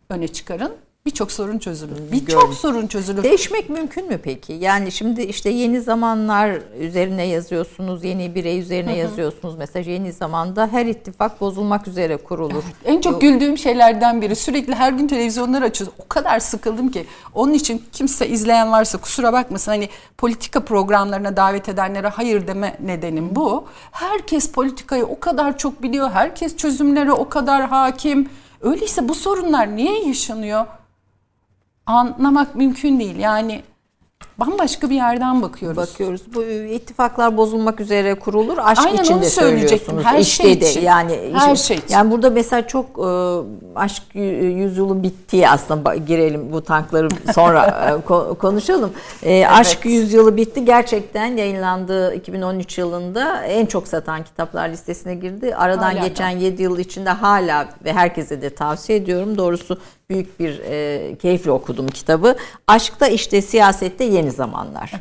öne çıkarın. Birçok sorun çözülür. Birçok sorun çözülür. Değişmek mümkün mü peki? Yani şimdi işte yeni zamanlar üzerine yazıyorsunuz, yeni birey üzerine yazıyorsunuz. Mesela yeni zamanda her ittifak bozulmak üzere kurulur. En çok güldüğüm şeylerden biri sürekli her gün televizyonlar açıyoruz. O kadar sıkıldım ki. Onun için kimse izleyen varsa kusura bakmasın. Hani politika programlarına davet edenlere hayır deme nedenim bu. Herkes politikayı o kadar çok biliyor. Herkes çözümlere o kadar hakim. Öyleyse bu sorunlar niye yaşanıyor? Anlamak mümkün değil. Yani bambaşka bir yerden bakıyoruz. Bakıyoruz. Bu ittifaklar bozulmak üzere kurulur. Aşk Aynen için onu de söyleyecektim. Her İşte şey de için. yani Her iş- şey için. Yani burada mesela çok e, aşk yü- yüzyılı bitti aslında girelim bu tankları sonra e, ko- konuşalım. E, Aşk yüzyılı bitti. Gerçekten yayınlandığı 2013 yılında en çok satan kitaplar listesine girdi. Aradan Hala da. geçen 7 yıl içinde hala ve herkese de tavsiye ediyorum. Doğrusu büyük bir e, keyifle okudum kitabı. Aşkta işte siyasette yeni zamanlar.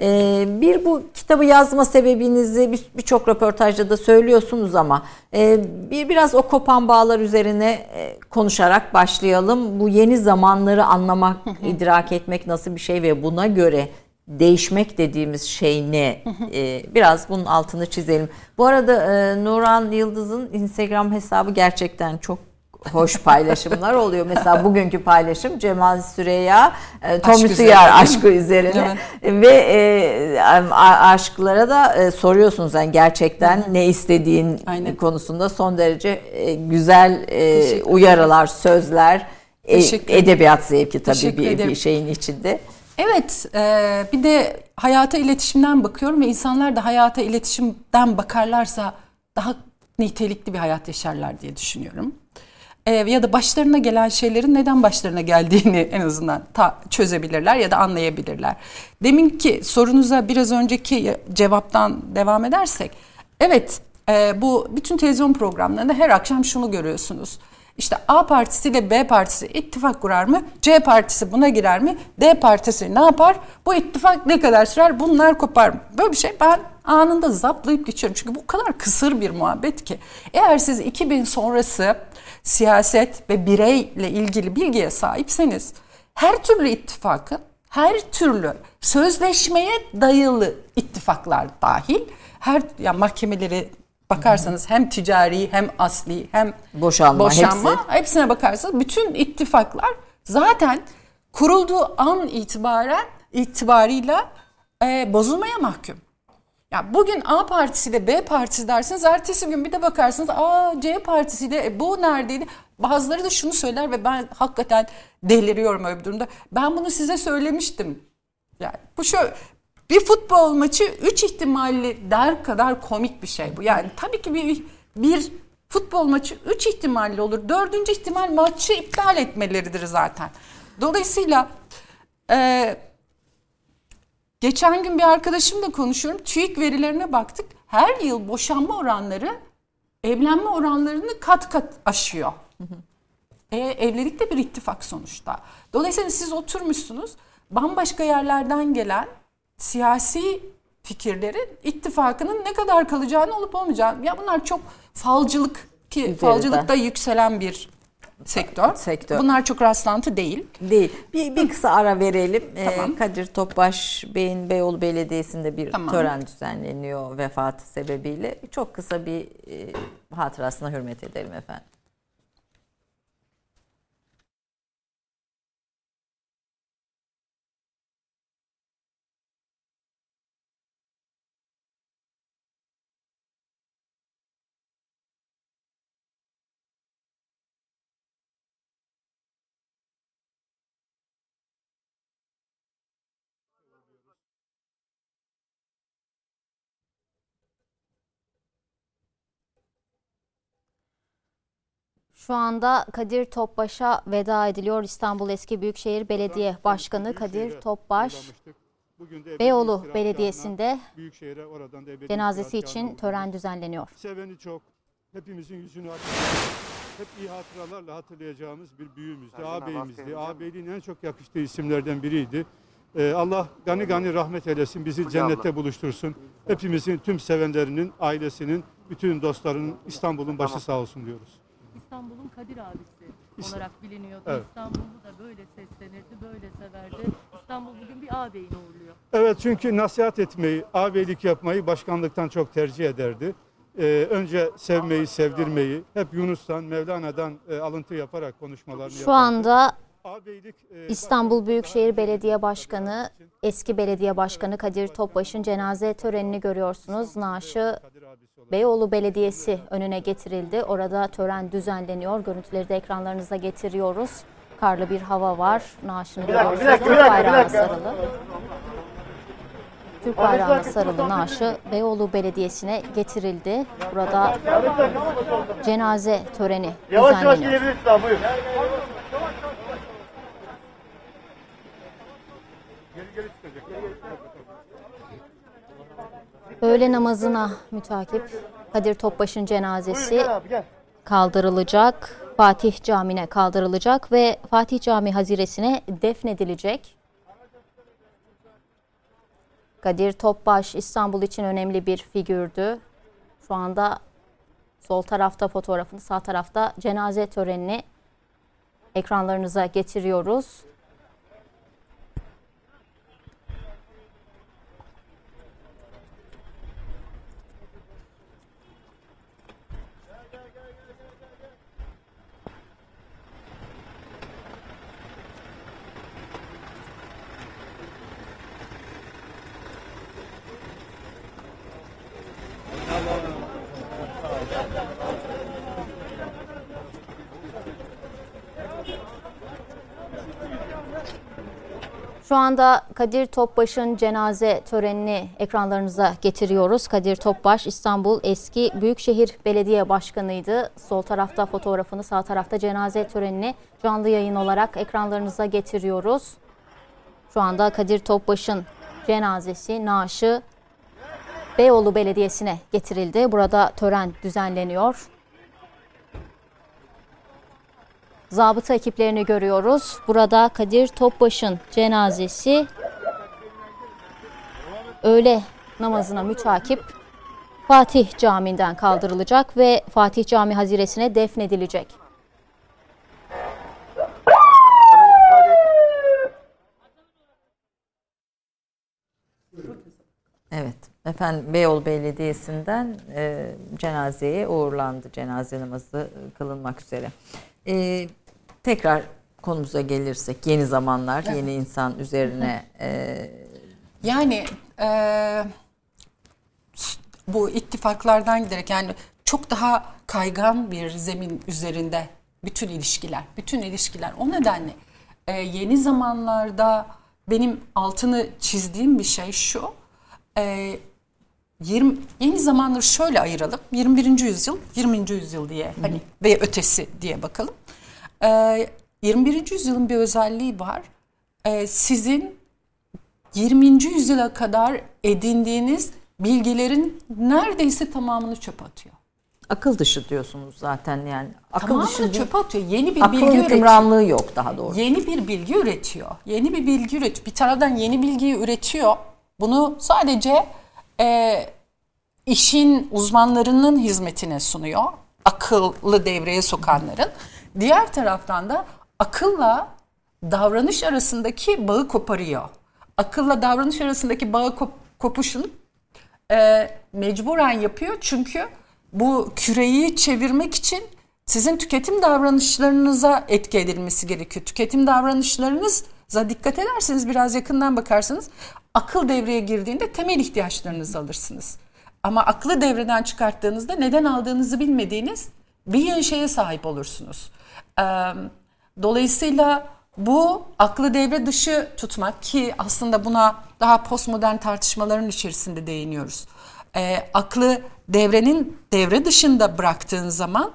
E, bir bu kitabı yazma sebebinizi bir- birçok röportajda da söylüyorsunuz ama e, bir biraz o kopan bağlar üzerine e, konuşarak başlayalım. Bu yeni zamanları anlamak, idrak etmek nasıl bir şey ve buna göre değişmek dediğimiz şey ne? Ee, biraz bunun altını çizelim. Bu arada e, Nuran Yıldız'ın Instagram hesabı gerçekten çok hoş paylaşımlar oluyor. Mesela bugünkü paylaşım Cemal Süreya, e, Tommy Suyar aşkı üzerine ve e, aşklara da e, soruyorsunuz yani gerçekten ne istediğin Aynen. konusunda son derece e, güzel e, uyarılar, sözler, e, edebiyat zevki tabii bir, bir şeyin içinde. Evet, e, bir de hayata iletişimden bakıyorum ve insanlar da hayata iletişimden bakarlarsa daha nitelikli bir hayat yaşarlar diye düşünüyorum. E, ya da başlarına gelen şeylerin neden başlarına geldiğini en azından ta- çözebilirler ya da anlayabilirler. Deminki sorunuza biraz önceki cevaptan devam edersek, evet e, bu bütün televizyon programlarında her akşam şunu görüyorsunuz. İşte A partisi ile B partisi ittifak kurar mı? C partisi buna girer mi? D partisi ne yapar? Bu ittifak ne kadar sürer? Bunlar kopar mı? Böyle bir şey ben anında zaplayıp geçiyorum. Çünkü bu kadar kısır bir muhabbet ki. Eğer siz 2000 sonrası siyaset ve bireyle ilgili bilgiye sahipseniz her türlü ittifakın her türlü sözleşmeye dayalı ittifaklar dahil her yani mahkemeleri bakarsanız hem ticari hem asli hem Boşanma, boşanma hepsi. hepsine bakarsanız bütün ittifaklar zaten kurulduğu an itibaren itibarıyla e, bozulmaya mahkum. Ya bugün A partisiyle B partisi dersiniz, ertesi gün bir de bakarsınız A C partisiyle e, bu neredeydi? Bazıları da şunu söyler ve ben hakikaten deliriyorum öyle bir durumda. Ben bunu size söylemiştim. Yani bu şöyle bir futbol maçı 3 ihtimalli der kadar komik bir şey bu. Yani tabii ki bir, bir futbol maçı 3 ihtimalli olur. Dördüncü ihtimal maçı iptal etmeleridir zaten. Dolayısıyla e, geçen gün bir arkadaşımla konuşuyorum. TÜİK verilerine baktık. Her yıl boşanma oranları evlenme oranlarını kat kat aşıyor. E, evlilik de bir ittifak sonuçta. Dolayısıyla siz oturmuşsunuz bambaşka yerlerden gelen siyasi fikirlerin ittifakının ne kadar kalacağını olup olmayacağını. Ya bunlar çok falcılık ki Üzerinde. falcılıkta yükselen bir sektör. Sektör. Bunlar çok rastlantı değil. Değil. Bir, bir kısa ara verelim. Ee, Tamam. Kadir Topbaş Bey'in Beyoğlu Belediyesi'nde bir Tamam. tören düzenleniyor vefatı sebebiyle. Çok kısa bir e, hatırasına hürmet edelim efendim. Şu anda Kadir Topbaş'a veda ediliyor. İstanbul Eski Büyükşehir Belediye Başkanı Kadir Topbaş Bugün de ebedi Beyoğlu Belediyesi'nde planına Büyükşehir'e oradan da ebedi cenazesi için tören düzenleniyor. Seveni çok. Hepimizin yüzünü hep iyi hatıralarla hatırlayacağımız bir büyüğümüzdü, ağabeyimizdi. Ağabeyliğin en çok yakıştığı isimlerden biriydi. Ee, Allah gani gani rahmet eylesin, bizi cennette buluştursun. Hepimizin, tüm sevenlerinin, ailesinin, bütün dostlarının İstanbul'un başı sağ olsun diyoruz. İstanbul'un Kadir abisi İst- olarak biliniyordu. Evet. İstanbul'u da böyle seslenirdi, böyle severdi. İstanbul bugün bir ağabeyini uğurluyor. Evet çünkü nasihat etmeyi, ağabeylik yapmayı başkanlıktan çok tercih ederdi. Ee, önce sevmeyi, sevdirmeyi, hep Yunus'tan, Mevlana'dan e, alıntı yaparak konuşmalarını Şu yapardı. anda Ağabeylik, e, İstanbul Büyükşehir Belediye Başkanı, eski belediye başkanı Kadir Topbaş'ın cenaze törenini görüyorsunuz. Naaşı. Beyoğlu Belediyesi önüne getirildi. Orada tören düzenleniyor. Görüntüleri de ekranlarınıza getiriyoruz. Karlı bir hava var. Naaşını görüyorsunuz. Türk bayrağına sarılı. Türk bayrağına sarılı naaşı Beyoğlu Belediyesi'ne getirildi. Burada cenaze töreni Yavaş yavaş düzenleniyor. gelebilirsin abi buyur. Öğle namazına mütakip Kadir Topbaş'ın Buyur cenazesi gel abi gel. kaldırılacak. Fatih Camii'ne kaldırılacak ve Fatih Camii haziresine defnedilecek. Kadir Topbaş İstanbul için önemli bir figürdü. Şu anda sol tarafta fotoğrafını, sağ tarafta cenaze törenini ekranlarınıza getiriyoruz. Anda Kadir Topbaş'ın cenaze törenini ekranlarınıza getiriyoruz. Kadir Topbaş İstanbul eski Büyükşehir Belediye Başkanıydı. Sol tarafta fotoğrafını, sağ tarafta cenaze törenini canlı yayın olarak ekranlarınıza getiriyoruz. Şu anda Kadir Topbaş'ın cenazesi, naaşı Beyoğlu Belediyesi'ne getirildi. Burada tören düzenleniyor. Zabıta ekiplerini görüyoruz. Burada Kadir Topbaş'ın cenazesi öğle namazına mütakip Fatih Camii'nden kaldırılacak ve Fatih Cami haziresine defnedilecek. Evet. Efendim Beyoğlu Belediyesi'nden e, cenazeye uğurlandı. Cenaze namazı kılınmak üzere. E, tekrar konumuza gelirsek yeni zamanlar, yeni insan üzerine e, Yani e, bu ittifaklardan giderek yani çok daha kaygan bir zemin üzerinde bütün ilişkiler, bütün ilişkiler. O nedenle e, yeni zamanlarda benim altını çizdiğim bir şey şu. E, 20, yeni zamanları şöyle ayıralım. 21. yüzyıl, 20. yüzyıl diye hani ve ötesi diye bakalım. E, 21. yüzyılın bir özelliği var. E, sizin 20. yüzyıla kadar edindiğiniz bilgilerin neredeyse tamamını çöpe atıyor. akıl dışı diyorsunuz zaten yani. Akıl Tamamını dışı çöpe atıyor. Yeni bir bilgi üretiyor. yok daha doğrusu. Yeni bir bilgi üretiyor. Yeni bir bilgi üretiyor. Bir taraftan yeni bilgiyi üretiyor. Bunu sadece e, işin uzmanlarının hizmetine sunuyor. Akıllı devreye sokanların. Diğer taraftan da akılla davranış arasındaki bağı koparıyor. Akılla davranış arasındaki bağı kop- kopuşun e, mecburen yapıyor çünkü bu küreyi çevirmek için sizin tüketim davranışlarınıza etki edilmesi gerekiyor. Tüketim davranışlarınıza dikkat ederseniz biraz yakından bakarsanız akıl devreye girdiğinde temel ihtiyaçlarınızı alırsınız. Ama aklı devreden çıkarttığınızda neden aldığınızı bilmediğiniz bir şeye sahip olursunuz. Dolayısıyla bu aklı devre dışı tutmak ki aslında buna daha postmodern tartışmaların içerisinde değiniyoruz. Ee, aklı devrenin devre dışında bıraktığın zaman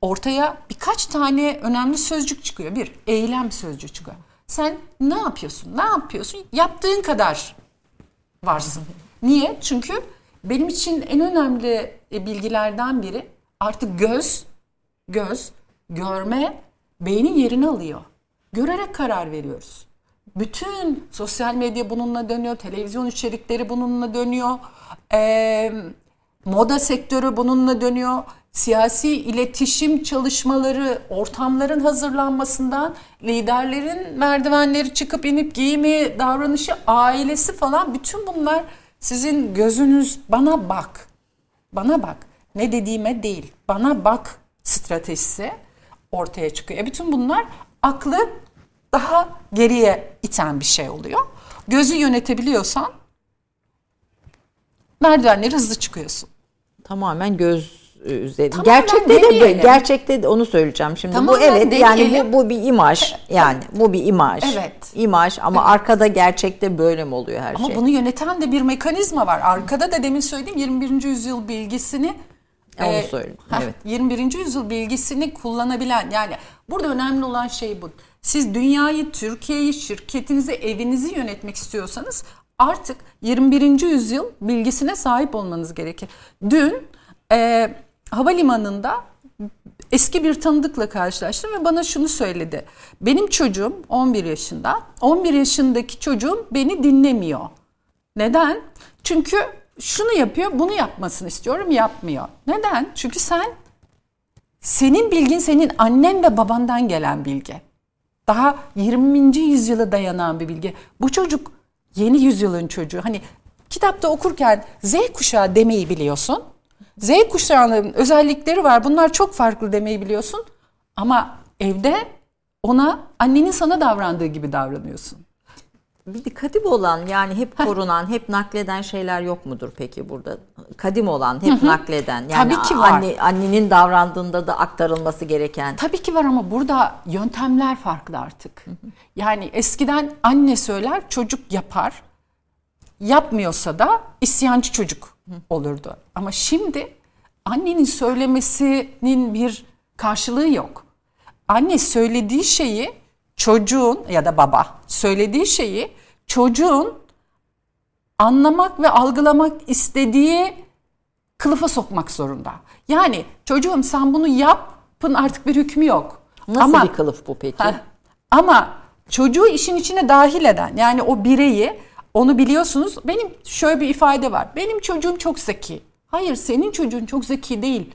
ortaya birkaç tane önemli sözcük çıkıyor. Bir, eylem sözcüğü çıkıyor. Sen ne yapıyorsun? Ne yapıyorsun? Yaptığın kadar varsın. Niye? Çünkü benim için en önemli e, bilgilerden biri artık göz, göz, görme beynin yerini alıyor. Görerek karar veriyoruz. Bütün sosyal medya bununla dönüyor, televizyon içerikleri bununla dönüyor, eee, moda sektörü bununla dönüyor, siyasi iletişim çalışmaları, ortamların hazırlanmasından liderlerin merdivenleri çıkıp inip giyimi, davranışı, ailesi falan bütün bunlar sizin gözünüz bana bak, bana bak, ne dediğime değil, bana bak stratejisi ortaya çıkıyor. E bütün bunlar aklı daha geriye iten bir şey oluyor. Gözü yönetebiliyorsan merdivenleri hızlı çıkıyorsun. Tamamen göz e, üzerinde. Tamamen gerçekte de demeyelim. gerçekte de onu söyleyeceğim şimdi. bu Tamamen evet yani demeyelim. bu, bu bir imaj. Yani bu bir imaj. Evet. İmaj ama arkada gerçekte böyle mi oluyor her Ama şey? bunu yöneten de bir mekanizma var. Arkada da demin söylediğim 21. yüzyıl bilgisini Onu e, heh, evet. 21. yüzyıl bilgisini kullanabilen yani burada önemli olan şey bu. Siz dünyayı, Türkiye'yi, şirketinizi, evinizi yönetmek istiyorsanız artık 21. yüzyıl bilgisine sahip olmanız gerekir. Dün e, havalimanında eski bir tanıdıkla karşılaştım ve bana şunu söyledi. Benim çocuğum 11 yaşında. 11 yaşındaki çocuğum beni dinlemiyor. Neden? Çünkü şunu yapıyor, bunu yapmasını istiyorum, yapmıyor. Neden? Çünkü sen senin bilgin senin annen ve babandan gelen bilgi. Daha 20. yüzyıla dayanan bir bilgi. Bu çocuk yeni yüzyılın çocuğu. Hani kitapta okurken Z kuşağı demeyi biliyorsun. Z kuşağının özellikleri var. Bunlar çok farklı demeyi biliyorsun. Ama evde ona annenin sana davrandığı gibi davranıyorsun. Bir de kadim olan yani hep korunan, hep nakleden şeyler yok mudur peki burada? Kadim olan, hep nakleden. Yani Tabii ki var. Anne, annenin davrandığında da aktarılması gereken. Tabii ki var ama burada yöntemler farklı artık. Yani eskiden anne söyler, çocuk yapar. Yapmıyorsa da isyancı çocuk olurdu. Ama şimdi annenin söylemesinin bir karşılığı yok. Anne söylediği şeyi çocuğun ya da baba söylediği şeyi çocuğun anlamak ve algılamak istediği kılıfa sokmak zorunda. Yani çocuğum sen bunu yapın artık bir hükmü yok. Nasıl Ama- bir kılıf bu peki? Heh. Ama çocuğu işin içine dahil eden yani o bireyi onu biliyorsunuz. Benim şöyle bir ifade var. Benim çocuğum çok zeki. Hayır senin çocuğun çok zeki değil.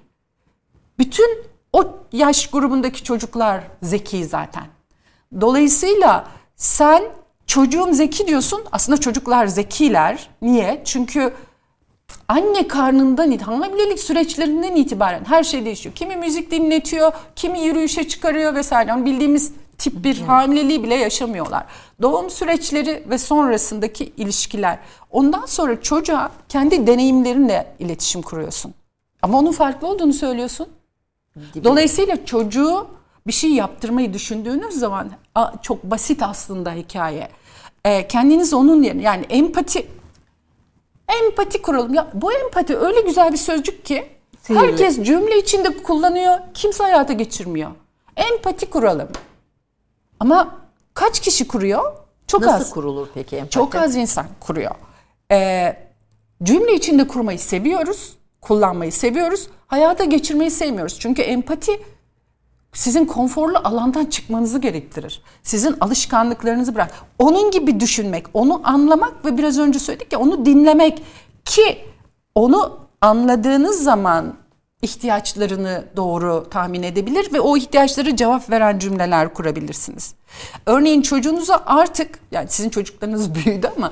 Bütün o yaş grubundaki çocuklar zeki zaten. Dolayısıyla sen çocuğum zeki diyorsun. Aslında çocuklar zekiler. Niye? Çünkü anne karnından hamilelik süreçlerinden itibaren her şey değişiyor. Kimi müzik dinletiyor, kimi yürüyüşe çıkarıyor vesaire. Yani bildiğimiz tip bir hamileliği bile yaşamıyorlar. Doğum süreçleri ve sonrasındaki ilişkiler. Ondan sonra çocuğa kendi deneyimlerinle iletişim kuruyorsun. Ama onun farklı olduğunu söylüyorsun. Dolayısıyla çocuğu bir şey yaptırmayı düşündüğünüz zaman çok basit aslında hikaye. Ee, kendiniz onun yerine yani empati empati kuralım. Ya bu empati öyle güzel bir sözcük ki Sihirli. herkes cümle içinde kullanıyor. Kimse hayata geçirmiyor. Empati kuralım. Ama kaç kişi kuruyor? Çok Nasıl az. kurulur peki empati? Çok az insan kuruyor. Ee, cümle içinde kurmayı seviyoruz, kullanmayı seviyoruz, hayata geçirmeyi sevmiyoruz. Çünkü empati sizin konforlu alandan çıkmanızı gerektirir. Sizin alışkanlıklarınızı bırak. Onun gibi düşünmek, onu anlamak ve biraz önce söyledik ya onu dinlemek ki onu anladığınız zaman ihtiyaçlarını doğru tahmin edebilir ve o ihtiyaçlara cevap veren cümleler kurabilirsiniz. Örneğin çocuğunuza artık yani sizin çocuklarınız büyüdü ama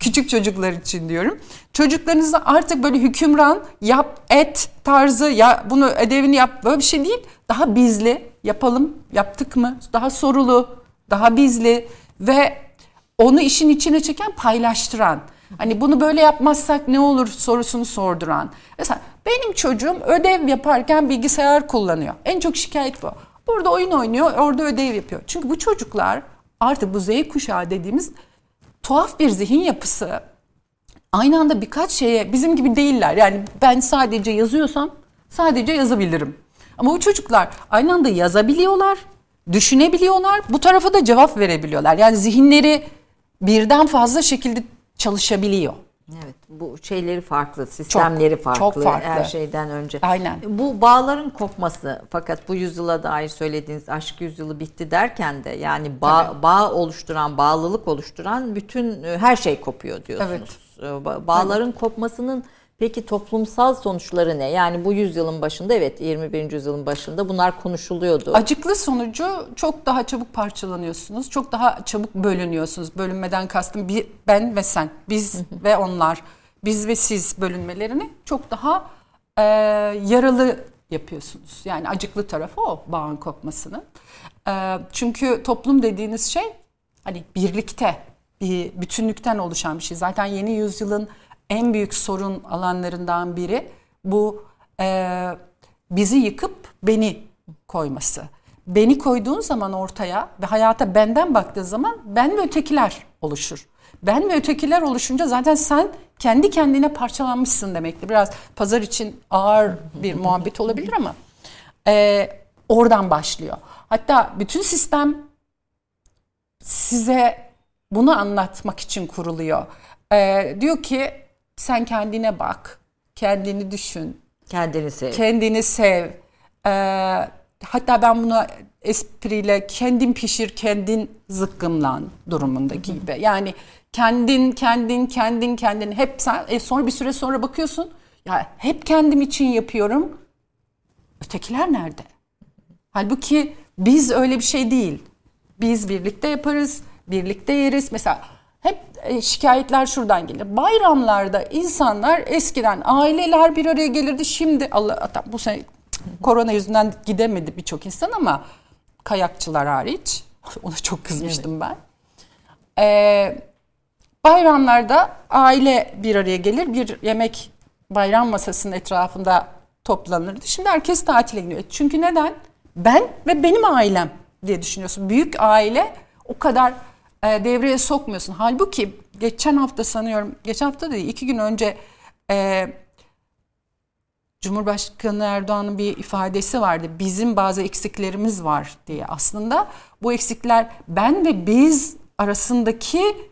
küçük çocuklar için diyorum. Çocuklarınıza artık böyle hükümran yap et tarzı ya bunu ödevini yap böyle bir şey değil. Daha bizli yapalım yaptık mı daha sorulu daha bizli ve onu işin içine çeken paylaştıran. Hani bunu böyle yapmazsak ne olur sorusunu sorduran. Mesela benim çocuğum ödev yaparken bilgisayar kullanıyor. En çok şikayet bu. Burada oyun oynuyor, orada ödev yapıyor. Çünkü bu çocuklar artık bu Z kuşağı dediğimiz tuhaf bir zihin yapısı. Aynı anda birkaç şeye bizim gibi değiller. Yani ben sadece yazıyorsam sadece yazabilirim. Ama bu çocuklar aynı anda yazabiliyorlar, düşünebiliyorlar, bu tarafa da cevap verebiliyorlar. Yani zihinleri birden fazla şekilde çalışabiliyor. Evet bu şeyleri farklı, sistemleri Çok, farklı, çok farklı. her şeyden önce. Aynen. Bu bağların kopması fakat bu yüzyıla dair söylediğiniz aşk yüzyılı bitti derken de yani bağ, bağ oluşturan, bağlılık oluşturan bütün e, her şey kopuyor diyorsunuz. E, ba- Bağların kopmasının peki toplumsal sonuçları ne? Yani bu yüzyılın başında evet 21. yüzyılın başında bunlar konuşuluyordu. Acıklı sonucu çok daha çabuk parçalanıyorsunuz. Çok daha çabuk bölünüyorsunuz. Bölünmeden kastım bir, ben ve sen, biz ve onlar, biz ve siz bölünmelerini çok daha e, yaralı yapıyorsunuz. Yani acıklı tarafı o bağın kopmasının. E, çünkü toplum dediğiniz şey hani birlikte, bir bütünlükten oluşan bir şey. Zaten yeni yüzyılın en büyük sorun alanlarından biri bu e, bizi yıkıp beni koyması. Beni koyduğun zaman ortaya ve hayata benden baktığın zaman ben ve ötekiler oluşur. Ben ve ötekiler oluşunca zaten sen kendi kendine parçalanmışsın demektir. Biraz pazar için ağır bir muhabbet olabilir ama e, oradan başlıyor. Hatta bütün sistem size bunu anlatmak için kuruluyor. E, diyor ki sen kendine bak, kendini düşün, Kendini sev. kendini sev. Ee, hatta ben bunu espriyle kendin pişir, kendin zıkkımlan durumundaki gibi. Yani kendin, kendin, kendin, kendin hep sen e, sonra bir süre sonra bakıyorsun ya hep kendim için yapıyorum. Ötekiler nerede? Halbuki biz öyle bir şey değil. Biz birlikte yaparız, birlikte yeriz. Mesela hep e, şikayetler şuradan gelir. Bayramlarda insanlar eskiden aileler bir araya gelirdi. Şimdi Allah bu sene korona yüzünden gidemedi birçok insan ama kayakçılar hariç. Ona çok kızmıştım ben. Ee, bayramlarda aile bir araya gelir. Bir yemek bayram masasının etrafında toplanırdı. Şimdi herkes tatile gidiyor. Çünkü neden? Ben ve benim ailem diye düşünüyorsun. Büyük aile o kadar e, devreye sokmuyorsun. Halbuki geçen hafta sanıyorum, geçen hafta değil iki gün önce e, Cumhurbaşkanı Erdoğan'ın bir ifadesi vardı. Bizim bazı eksiklerimiz var diye. Aslında bu eksikler ben ve biz arasındaki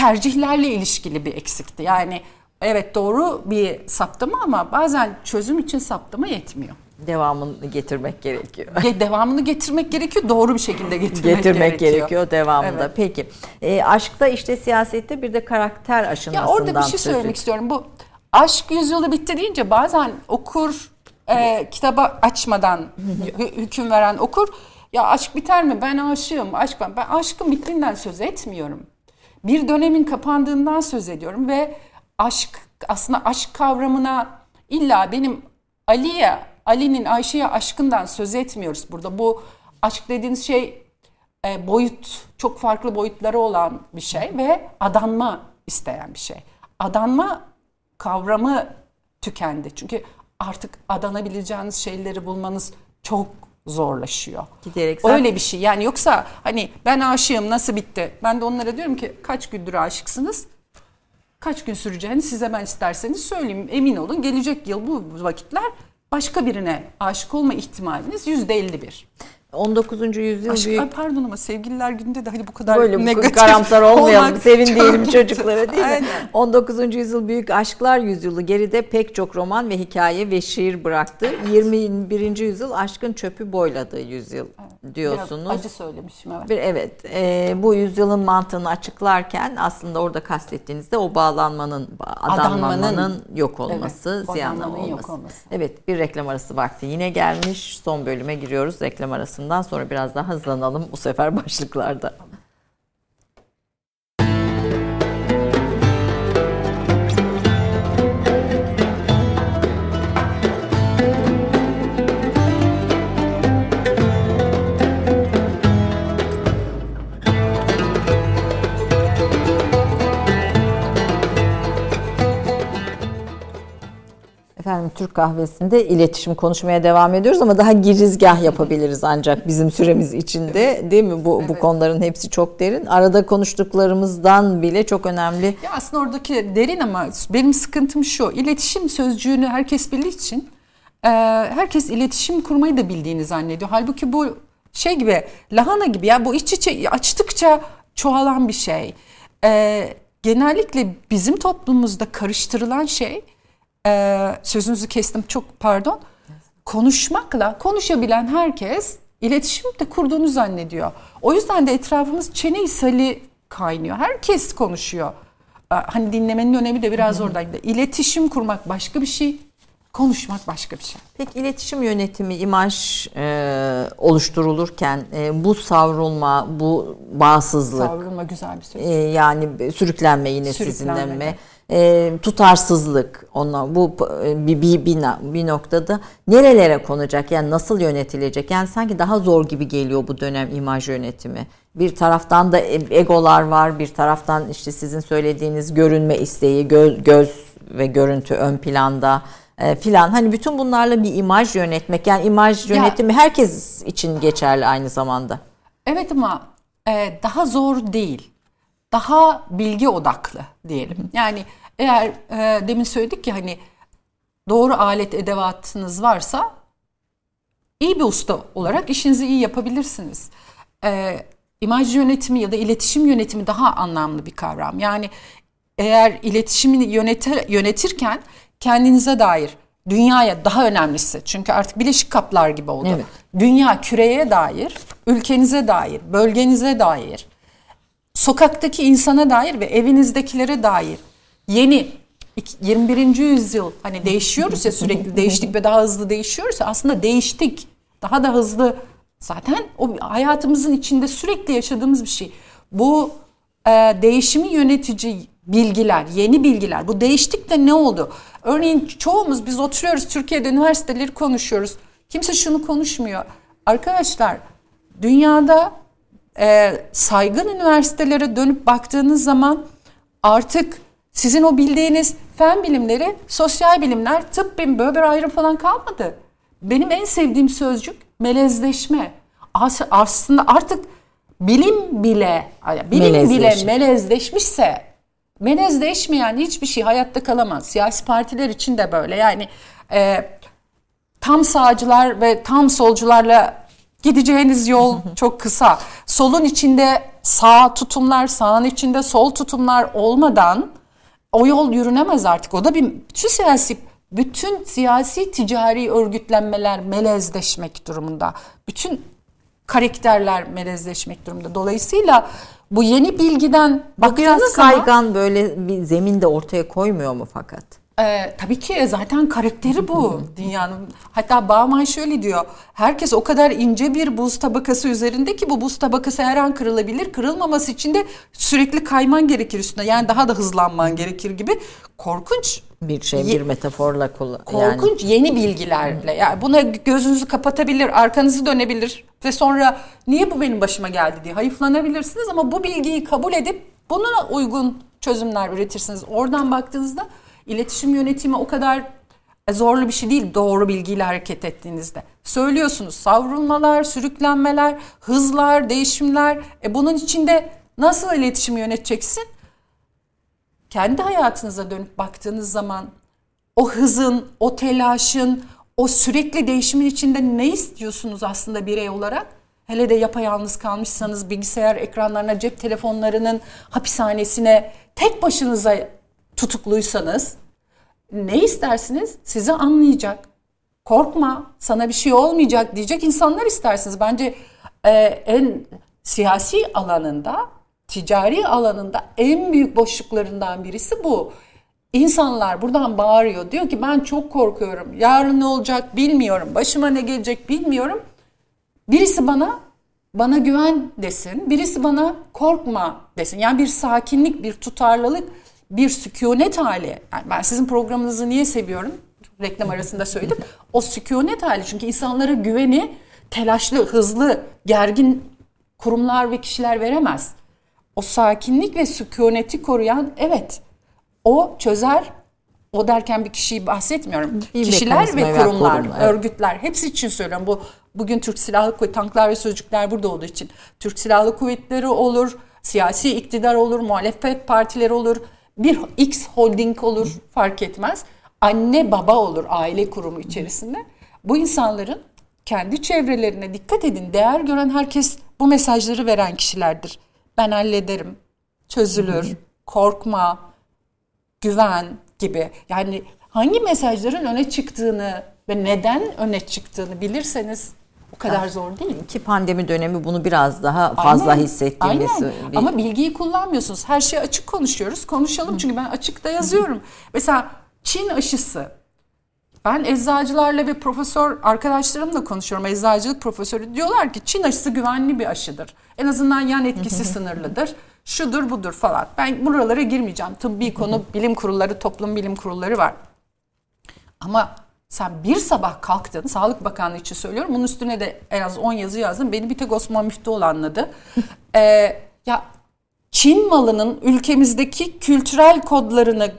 tercihlerle ilişkili bir eksikti. Yani evet doğru bir saptama ama bazen çözüm için saptama yetmiyor. Devamını getirmek gerekiyor. Ge- Devamını getirmek gerekiyor, doğru bir şekilde getirmek, getirmek gerekiyor. gerekiyor devamında. Evet. Peki. E, aşkta işte siyasette bir de karakter Ya aşınmasından orada bir şey söz söylemek istiyorum. Bu aşk yüzyılı bitti deyince bazen okur e, kitabı açmadan hü- hüküm veren okur ya aşk biter mi? Ben aşığım. Aşk ben. Ben aşkın bittiğinden söz etmiyorum. Bir dönemin kapandığından söz ediyorum ve aşk aslında aşk kavramına illa benim Ali'ye, Ali'nin Ayşe'ye aşkından söz etmiyoruz burada. Bu aşk dediğiniz şey e, boyut, çok farklı boyutları olan bir şey ve adanma isteyen bir şey. Adanma kavramı tükendi. Çünkü artık adanabileceğiniz şeyleri bulmanız çok zorlaşıyor. Giderek zaten- Öyle bir şey. Yani yoksa hani ben aşığım nasıl bitti? Ben de onlara diyorum ki kaç gündür aşıksınız? Kaç gün süreceğini size ben isterseniz söyleyeyim. Emin olun gelecek yıl bu vakitler başka birine aşık olma ihtimaliniz yüzde 51. 19. yüzyıl Aşk, büyük ay pardon ama sevgililer günde de hani bu kadar Böyle negatif karamsar olmayalım, sevin diyelim çocuklara değil mi? Aynen. 19. yüzyıl büyük aşklar yüzyılı geride pek çok roman ve hikaye ve şiir bıraktı. 21. yüzyıl aşkın çöpü boyladığı yüzyıl diyorsunuz. Biraz acı söylemişim evet. Bir evet e, bu yüzyılın mantığını açıklarken aslında orada kastettiğinizde o bağlanmanın, adanmanın Adanmanın, yok olması, evet, ziyanlı olması. olması. Evet bir reklam arası vakti yine gelmiş. Son bölüme giriyoruz reklam arasından sonra biraz daha hızlanalım bu sefer başlıklarda. Efendim Türk kahvesinde iletişim konuşmaya devam ediyoruz ama daha girizgah yapabiliriz ancak bizim süremiz içinde değil mi? Bu bu konuların hepsi çok derin. Arada konuştuklarımızdan bile çok önemli. Ya aslında oradaki derin ama benim sıkıntım şu. İletişim sözcüğünü herkes bildiği için e, herkes iletişim kurmayı da bildiğini zannediyor. Halbuki bu şey gibi lahana gibi ya bu iç içe açtıkça çoğalan bir şey. E, genellikle bizim toplumumuzda karıştırılan şey e, sözünüzü kestim çok pardon. Konuşmakla konuşabilen herkes iletişim de kurduğunu zannediyor. O yüzden de etrafımız çene isali kaynıyor. Herkes konuşuyor. Ee, Hani dinlemenin önemi de biraz oradaydı. İletişim kurmak başka bir şey, konuşmak başka bir şey. Peki iletişim yönetimi, imaj e, oluşturulurken e, bu savrulma, bu bağımsızlık, Savrulma güzel bir söz. e, yani sürüklenme yine Sürüklenme sizinle mi? E, tutarsızlık ona bu e, bir, bir, bir, bir noktada nerelere konacak yani nasıl yönetilecek yani sanki daha zor gibi geliyor bu dönem imaj yönetimi bir taraftan da e- egolar var bir taraftan işte sizin söylediğiniz görünme isteği göz, göz ve görüntü ön planda e, filan hani bütün bunlarla bir imaj yönetmek yani imaj Ya- yönetimi herkes için geçerli aynı zamanda. Evet ama e, daha zor değil. Daha bilgi odaklı diyelim. Yani eğer e, demin söyledik ki hani doğru alet edevatınız varsa iyi bir usta olarak işinizi iyi yapabilirsiniz. E, imaj yönetimi ya da iletişim yönetimi daha anlamlı bir kavram. Yani eğer iletişimini yönetir, yönetirken kendinize dair dünyaya daha önemlisi çünkü artık bileşik kaplar gibi oldu. Evet. Dünya küreye dair, ülkenize dair, bölgenize dair, sokaktaki insana dair ve evinizdekilere dair yeni ik- 21. yüzyıl hani değişiyoruz ya sürekli değiştik ve daha hızlı değişiyoruz ya aslında değiştik. Daha da hızlı zaten o hayatımızın içinde sürekli yaşadığımız bir şey. Bu e, değişimi yönetici bilgiler, yeni bilgiler. Bu değiştikte ne oldu? Örneğin çoğumuz biz oturuyoruz Türkiye'de üniversiteleri konuşuyoruz. Kimse şunu konuşmuyor. Arkadaşlar dünyada e, saygın üniversitelere dönüp baktığınız zaman artık sizin o bildiğiniz fen bilimleri, sosyal bilimler, tıp bilim böyle bir ayrım falan kalmadı. Benim en sevdiğim sözcük melezleşme. As- Aslında artık bilim bile, bilim bile Melezleşme. melezleşmişse melezleşmeyen hiçbir şey hayatta kalamaz. Siyasi partiler için de böyle. Yani e, tam sağcılar ve tam solcularla gideceğiniz yol çok kısa. Solun içinde sağ tutumlar, sağın içinde sol tutumlar olmadan o yol yürünemez artık. O da bir bütün siyasi bütün siyasi ticari örgütlenmeler melezleşmek durumunda. Bütün karakterler melezleşmek durumunda. Dolayısıyla bu yeni bilgiden baktığınız zaman kaygan böyle bir zemin de ortaya koymuyor mu fakat? Ee, tabii ki zaten karakteri bu dünyanın. Hatta Bauman şöyle diyor. Herkes o kadar ince bir buz tabakası üzerinde ki bu buz tabakası her an kırılabilir. Kırılmaması için de sürekli kayman gerekir üstüne. Yani daha da hızlanman gerekir gibi. Korkunç Bir şey bir metaforla kullan. Yani Korkunç yeni bilgilerle. Yani buna gözünüzü kapatabilir, arkanızı dönebilir ve sonra niye bu benim başıma geldi diye hayıflanabilirsiniz ama bu bilgiyi kabul edip buna uygun çözümler üretirsiniz. Oradan baktığınızda iletişim yönetimi o kadar zorlu bir şey değil doğru bilgiyle hareket ettiğinizde. Söylüyorsunuz savrulmalar, sürüklenmeler, hızlar, değişimler. E bunun içinde nasıl iletişimi yöneteceksin? kendi hayatınıza dönüp baktığınız zaman o hızın, o telaşın, o sürekli değişimin içinde ne istiyorsunuz aslında birey olarak? Hele de yapayalnız kalmışsanız bilgisayar ekranlarına, cep telefonlarının hapishanesine tek başınıza tutukluysanız ne istersiniz? Sizi anlayacak. Korkma, sana bir şey olmayacak diyecek insanlar istersiniz. Bence e, en siyasi alanında, ticari alanında en büyük boşluklarından birisi bu. İnsanlar buradan bağırıyor. Diyor ki ben çok korkuyorum. Yarın ne olacak bilmiyorum. Başıma ne gelecek bilmiyorum. Birisi bana bana güven desin. Birisi bana korkma desin. Yani bir sakinlik, bir tutarlılık, bir sükunet hali. Yani ben sizin programınızı niye seviyorum? Reklam arasında söyledim. O sükunet hali. Çünkü insanlara güveni telaşlı, hızlı, gergin kurumlar ve kişiler veremez. O sakinlik ve sükuneti koruyan evet o çözer. O derken bir kişiyi bahsetmiyorum. Bir Kişiler ve kurumlar, kurum, evet. örgütler hepsi için söylüyorum. Bu bugün Türk Silahlı Kuvvetleri, tanklar ve sözcükler burada olduğu için Türk Silahlı Kuvvetleri olur, siyasi iktidar olur, muhalefet partileri olur, bir X holding olur fark etmez. Anne baba olur aile kurumu içerisinde. Bu insanların kendi çevrelerine dikkat edin. Değer gören herkes bu mesajları veren kişilerdir. Ben hallederim, çözülür, korkma, güven gibi. Yani hangi mesajların öne çıktığını ve neden öne çıktığını bilirseniz kadar zor değil. ki pandemi dönemi bunu biraz daha fazla Aynen, hissettiğimiz aynen. bir- Ama bilgiyi kullanmıyorsunuz. Her şeyi açık konuşuyoruz. Konuşalım çünkü ben açıkta yazıyorum. Mesela Çin aşısı. Ben eczacılarla ve profesör arkadaşlarımla konuşuyorum. Eczacılık profesörü diyorlar ki Çin aşısı güvenli bir aşıdır. En azından yan etkisi sınırlıdır. Şudur budur falan. Ben buralara girmeyeceğim. Tıbbi konu bilim kurulları, toplum bilim kurulları var. Ama sen bir sabah kalktın, Sağlık Bakanlığı için söylüyorum. Bunun üstüne de en az 10 yazı yazdım. Beni bir tek Osman Müftüoğlu anladı. Ee, ya Çin malının ülkemizdeki kültürel kodlarını,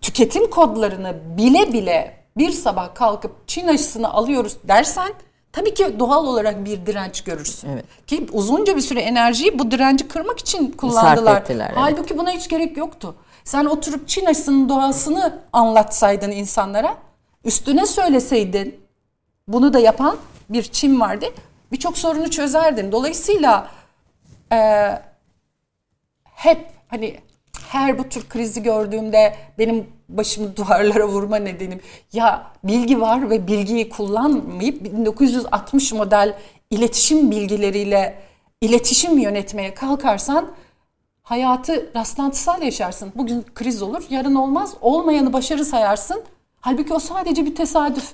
tüketim kodlarını bile bile bir sabah kalkıp Çin aşısını alıyoruz dersen tabii ki doğal olarak bir direnç görürsün. Evet. Ki uzunca bir süre enerjiyi bu direnci kırmak için kullandılar. ettiler, evet. Halbuki buna hiç gerek yoktu. Sen oturup Çin aşısının doğasını anlatsaydın insanlara, üstüne söyleseydin, bunu da yapan bir Çin vardı, birçok sorunu çözerdin. Dolayısıyla e, hep hani her bu tür krizi gördüğümde benim başımı duvarlara vurma nedenim ya bilgi var ve bilgiyi kullanmayıp 1960 model iletişim bilgileriyle iletişim yönetmeye kalkarsan hayatı rastlantısal yaşarsın. Bugün kriz olur, yarın olmaz. Olmayanı başarı sayarsın. Halbuki o sadece bir tesadüf.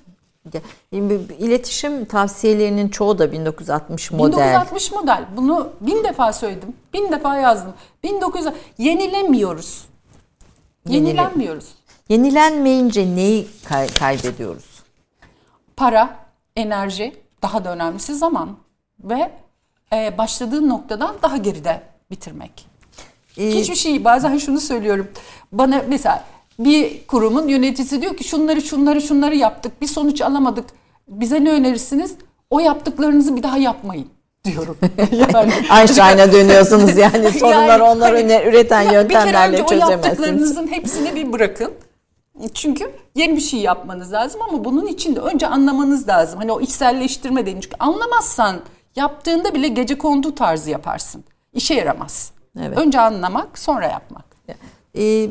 İletişim tavsiyelerinin çoğu da 1960 model. 1960 model. Bunu bin defa söyledim. Bin defa yazdım. 1900 yenilemiyoruz. Yenile- Yenilenmiyoruz. Yenilenmeyince neyi kay- kaybediyoruz? Para, enerji, daha da önemlisi zaman ve e, başladığın noktadan daha geride bitirmek. Ee, Hiçbir şey bazen şunu söylüyorum. Bana mesela bir kurumun yöneticisi diyor ki şunları şunları şunları yaptık bir sonuç alamadık. Bize ne önerirsiniz? O yaptıklarınızı bir daha yapmayın diyorum. yani Einstein'a dönüyorsunuz yani sorunlar Yani onlar hani- üreten Ya bir kere yöntemlerle önce o çözemezsiniz. yaptıklarınızın hepsini bir bırakın. Çünkü yeni bir şey yapmanız lazım ama bunun için de önce anlamanız lazım. Hani o içselleştirme dedim. Çünkü anlamazsan Yaptığında bile gece kondu tarzı yaparsın. İşe yaramaz. Evet. Önce anlamak, sonra yapmak. E,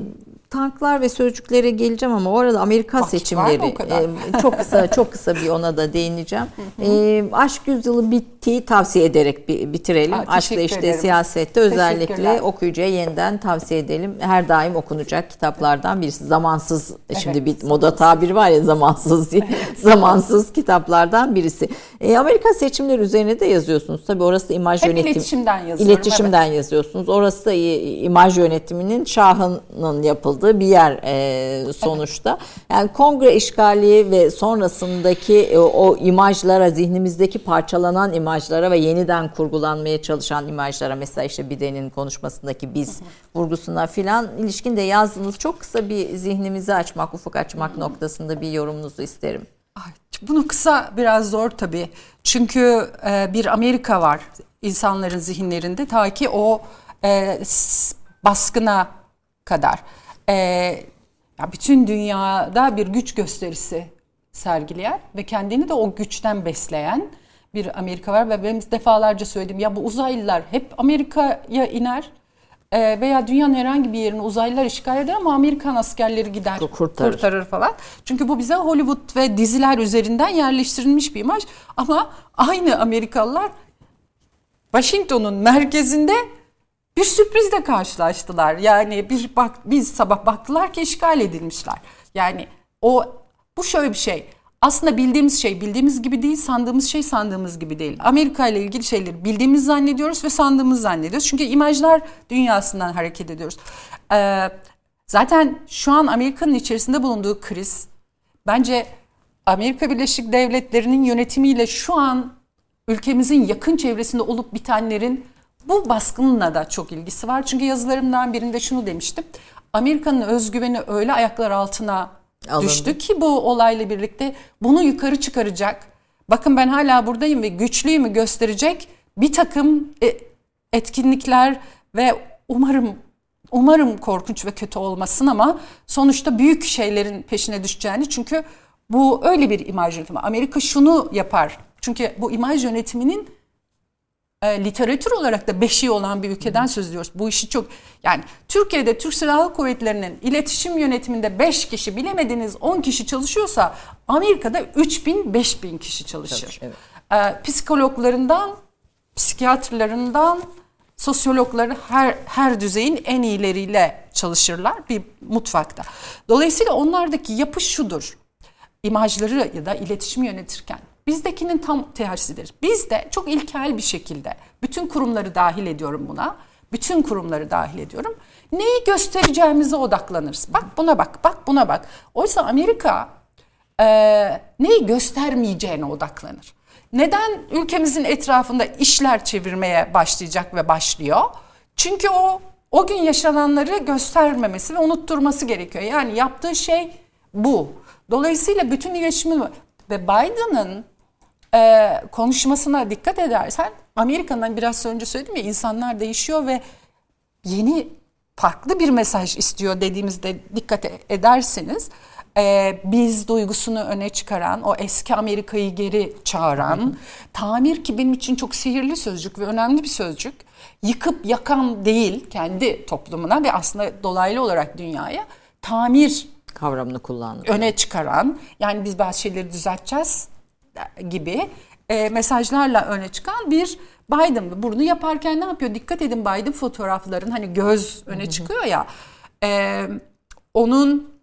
tanklar ve sözcüklere geleceğim ama o arada Amerika Vakit seçimleri e, çok kısa çok kısa bir ona da değineceğim. e, aşk yüzyılı bittiği tavsiye ederek bi- bitirelim. Aa, Aşkla işte ederim. siyasette özellikle okuyucuya yeniden tavsiye edelim. Her daim okunacak kitaplardan birisi. Zamansız şimdi Evet, bir moda tabir var ya zamansız diye. zamansız kitaplardan birisi. E, Amerika seçimleri üzerine de yazıyorsunuz. Tabii orası imaj Hep yönetim. iletişimden yazıyorum. İletişimden yazıyorsunuz. Orası da imaj yönetiminin şahının yapıldığı bir yer e, sonuçta. Yani kongre işgali ve sonrasındaki e, o imajlara, zihnimizdeki parçalanan imajlara ve yeniden kurgulanmaya çalışan imajlara mesela işte Biden'in konuşmasındaki biz vurgusuna filan ilişkin de yazdığınız çok kısa bir zihnimizi açmak, ufuk açmak noktasında bir yorumunuzu isterim. Bunu kısa biraz zor tabii. Çünkü e, bir Amerika var insanların zihinlerinde ta ki o baskına kadar. E, ya bütün dünyada bir güç gösterisi sergileyen ve kendini de o güçten besleyen bir Amerika var ve ben defalarca söyledim ya bu uzaylılar hep Amerika'ya iner e, veya dünyanın herhangi bir yerini uzaylılar işgal eder ama Amerikan askerleri gider Kurtarır. kurtarır falan. Çünkü bu bize Hollywood ve diziler üzerinden yerleştirilmiş bir imaj ama aynı Amerikalılar Washington'un merkezinde bir sürprizle karşılaştılar. Yani bir bak biz sabah baktılar ki işgal edilmişler. Yani o bu şöyle bir şey. Aslında bildiğimiz şey bildiğimiz gibi değil, sandığımız şey sandığımız gibi değil. Amerika ile ilgili şeyleri bildiğimiz zannediyoruz ve sandığımız zannediyoruz. Çünkü imajlar dünyasından hareket ediyoruz. Ee, zaten şu an Amerika'nın içerisinde bulunduğu kriz bence Amerika Birleşik Devletleri'nin yönetimiyle şu an ülkemizin yakın çevresinde olup bitenlerin bu baskınla da çok ilgisi var. Çünkü yazılarımdan birinde şunu demiştim. Amerika'nın özgüveni öyle ayaklar altına Alındı. düştü ki bu olayla birlikte bunu yukarı çıkaracak. Bakın ben hala buradayım ve güçlüyümü gösterecek bir takım e, etkinlikler ve umarım umarım korkunç ve kötü olmasın ama sonuçta büyük şeylerin peşine düşeceğini çünkü bu öyle bir imaj yönetimi. Amerika şunu yapar. Çünkü bu imaj yönetiminin e, literatür olarak da beşiği olan bir ülkeden söz ediyoruz. Bu işi çok yani Türkiye'de Türk Silahlı Kuvvetleri'nin iletişim yönetiminde 5 kişi bilemediniz 10 kişi çalışıyorsa Amerika'da 3000 5000 kişi çalışır. Evet. E, psikologlarından psikiyatrlarından sosyologları her her düzeyin en iyileriyle çalışırlar bir mutfakta. Dolayısıyla onlardaki yapı şudur. İmajları ya da iletişim yönetirken bizdekinin tam tersidir. Biz de çok ilkel bir şekilde bütün kurumları dahil ediyorum buna. Bütün kurumları dahil ediyorum. Neyi göstereceğimize odaklanırız. Bak buna bak, bak buna bak. Oysa Amerika e, neyi göstermeyeceğine odaklanır. Neden ülkemizin etrafında işler çevirmeye başlayacak ve başlıyor? Çünkü o o gün yaşananları göstermemesi ve unutturması gerekiyor. Yani yaptığı şey bu. Dolayısıyla bütün iletişimi ve Biden'ın e, konuşmasına dikkat edersen Amerika'dan biraz önce söyledim ya insanlar değişiyor ve yeni farklı bir mesaj istiyor dediğimizde dikkat e- ederseniz e, biz duygusunu öne çıkaran, o eski Amerika'yı geri çağıran, tamir ki benim için çok sihirli sözcük ve önemli bir sözcük. Yıkıp yakan değil kendi toplumuna ve aslında dolaylı olarak dünyaya tamir Kavramını kullandı. öne çıkaran yani biz bazı şeyleri düzelteceğiz gibi e, mesajlarla öne çıkan bir Biden. Bunu yaparken ne yapıyor? Dikkat edin Biden fotoğrafların hani göz öne çıkıyor ya. E, onun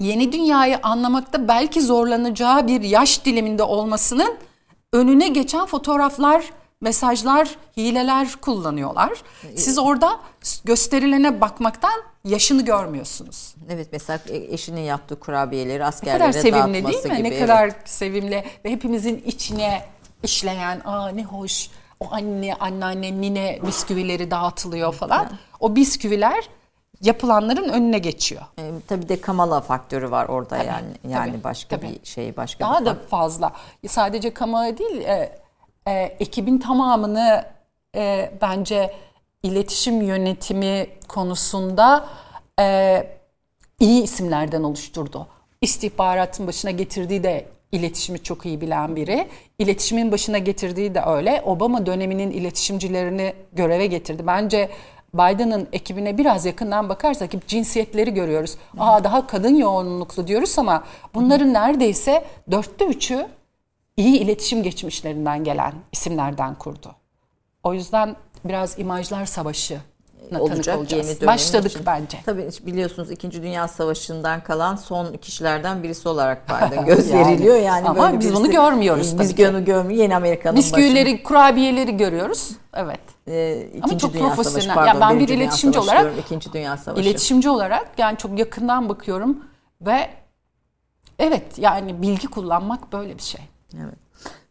yeni dünyayı anlamakta belki zorlanacağı bir yaş diliminde olmasının önüne geçen fotoğraflar, mesajlar, hileler kullanıyorlar. Siz orada gösterilene bakmaktan yaşını görmüyorsunuz. Evet mesela eşinin yaptığı kurabiyeleri Ne askerlere kadar sevimli değil dağıtması mi? gibi. Ne evet. kadar sevimli ve hepimizin içine işleyen, aa ne hoş o anne, anneanne, nine bisküvileri dağıtılıyor falan. O bisküviler yapılanların önüne geçiyor. E, tabii de Kamala faktörü var orada yani yani tabii, başka tabii. bir şey başka Daha bir da fazla. Sadece Kamala değil, e, e, ekibin tamamını e, bence iletişim yönetimi konusunda e, iyi isimlerden oluşturdu. İstihbaratın başına getirdiği de iletişimi çok iyi bilen biri. İletişimin başına getirdiği de öyle. Obama döneminin iletişimcilerini göreve getirdi. Bence Biden'ın ekibine biraz yakından bakarsak cinsiyetleri görüyoruz. Aa daha kadın yoğunluklu diyoruz ama bunların neredeyse dörtte üçü iyi iletişim geçmişlerinden gelen isimlerden kurdu. O yüzden biraz imajlar savaşı olacak olacağız. yeni Başladık için. bence. Tabii biliyorsunuz 2. Dünya Savaşı'ndan kalan son kişilerden birisi olarak Biden Yani. gösteriliyor. Yani, Ama böyle biz birisi- bunu görmüyoruz Biz onu görmüyoruz. Yeni Amerika'nın Bisküvileri, kurabiyeleri görüyoruz. Evet. Ee, Ama İkinci çok Dünya Savaşı, profesyonel. pardon, Ya ben bir iletişimci Savaşı olarak- diyorum, İkinci Dünya Savaşı. İletişimci olarak yani çok yakından bakıyorum ve evet yani bilgi kullanmak böyle bir şey. Evet.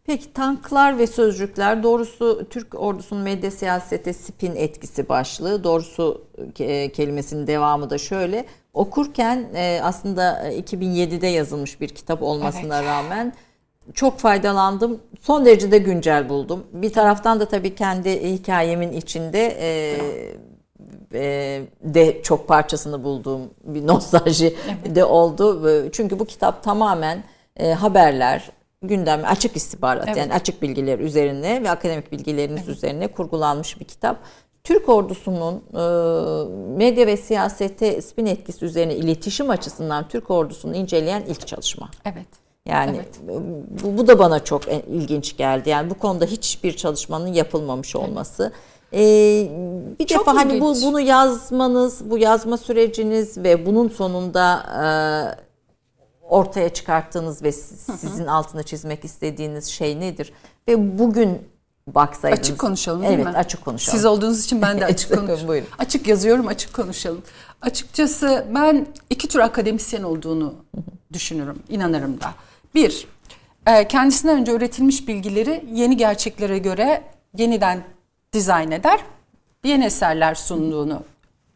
Peki tanklar ve sözcükler doğrusu Türk ordusunun medya siyasete spin etkisi başlığı. Doğrusu e, kelimesinin devamı da şöyle. Okurken e, aslında 2007'de yazılmış bir kitap olmasına rağmen çok faydalandım. Son derece de güncel buldum. Bir taraftan da tabii kendi hikayemin içinde e, e, de çok parçasını bulduğum bir nostalji de oldu. Çünkü bu kitap tamamen e, haberler, gündem, açık istihbarat Evet. yani açık bilgiler üzerine ve akademik bilgileriniz üzerine kurgulanmış bir kitap. Türk ordusunun e, medya ve siyasete spin etkisi üzerine iletişim açısından Türk ordusunu inceleyen ilk çalışma. Evet. Yani Evet. bu, bu da bana çok e- ilginç geldi. Yani bu konuda hiçbir çalışmanın yapılmamış olması. Ee, bir Çok defa hani bu ilginç. bunu yazmanız, bu yazma süreciniz ve bunun sonunda e, ortaya çıkarttığınız ve siz- sizin altını çizmek istediğiniz şey nedir? Ve bugün baksaydınız. Açık konuşalım değil evet, mi? açık konuşalım. Siz olduğunuz için ben de açık Evet, konuşuyorum. buyurun. Açık yazıyorum, açık konuşalım. Açıkçası ben iki tür akademisyen olduğunu düşünürüm, inanırım da. Bir, e, kendisinden önce üretilmiş bilgileri yeni gerçeklere göre yeniden dizayn eder, yeni eserler sunduğunu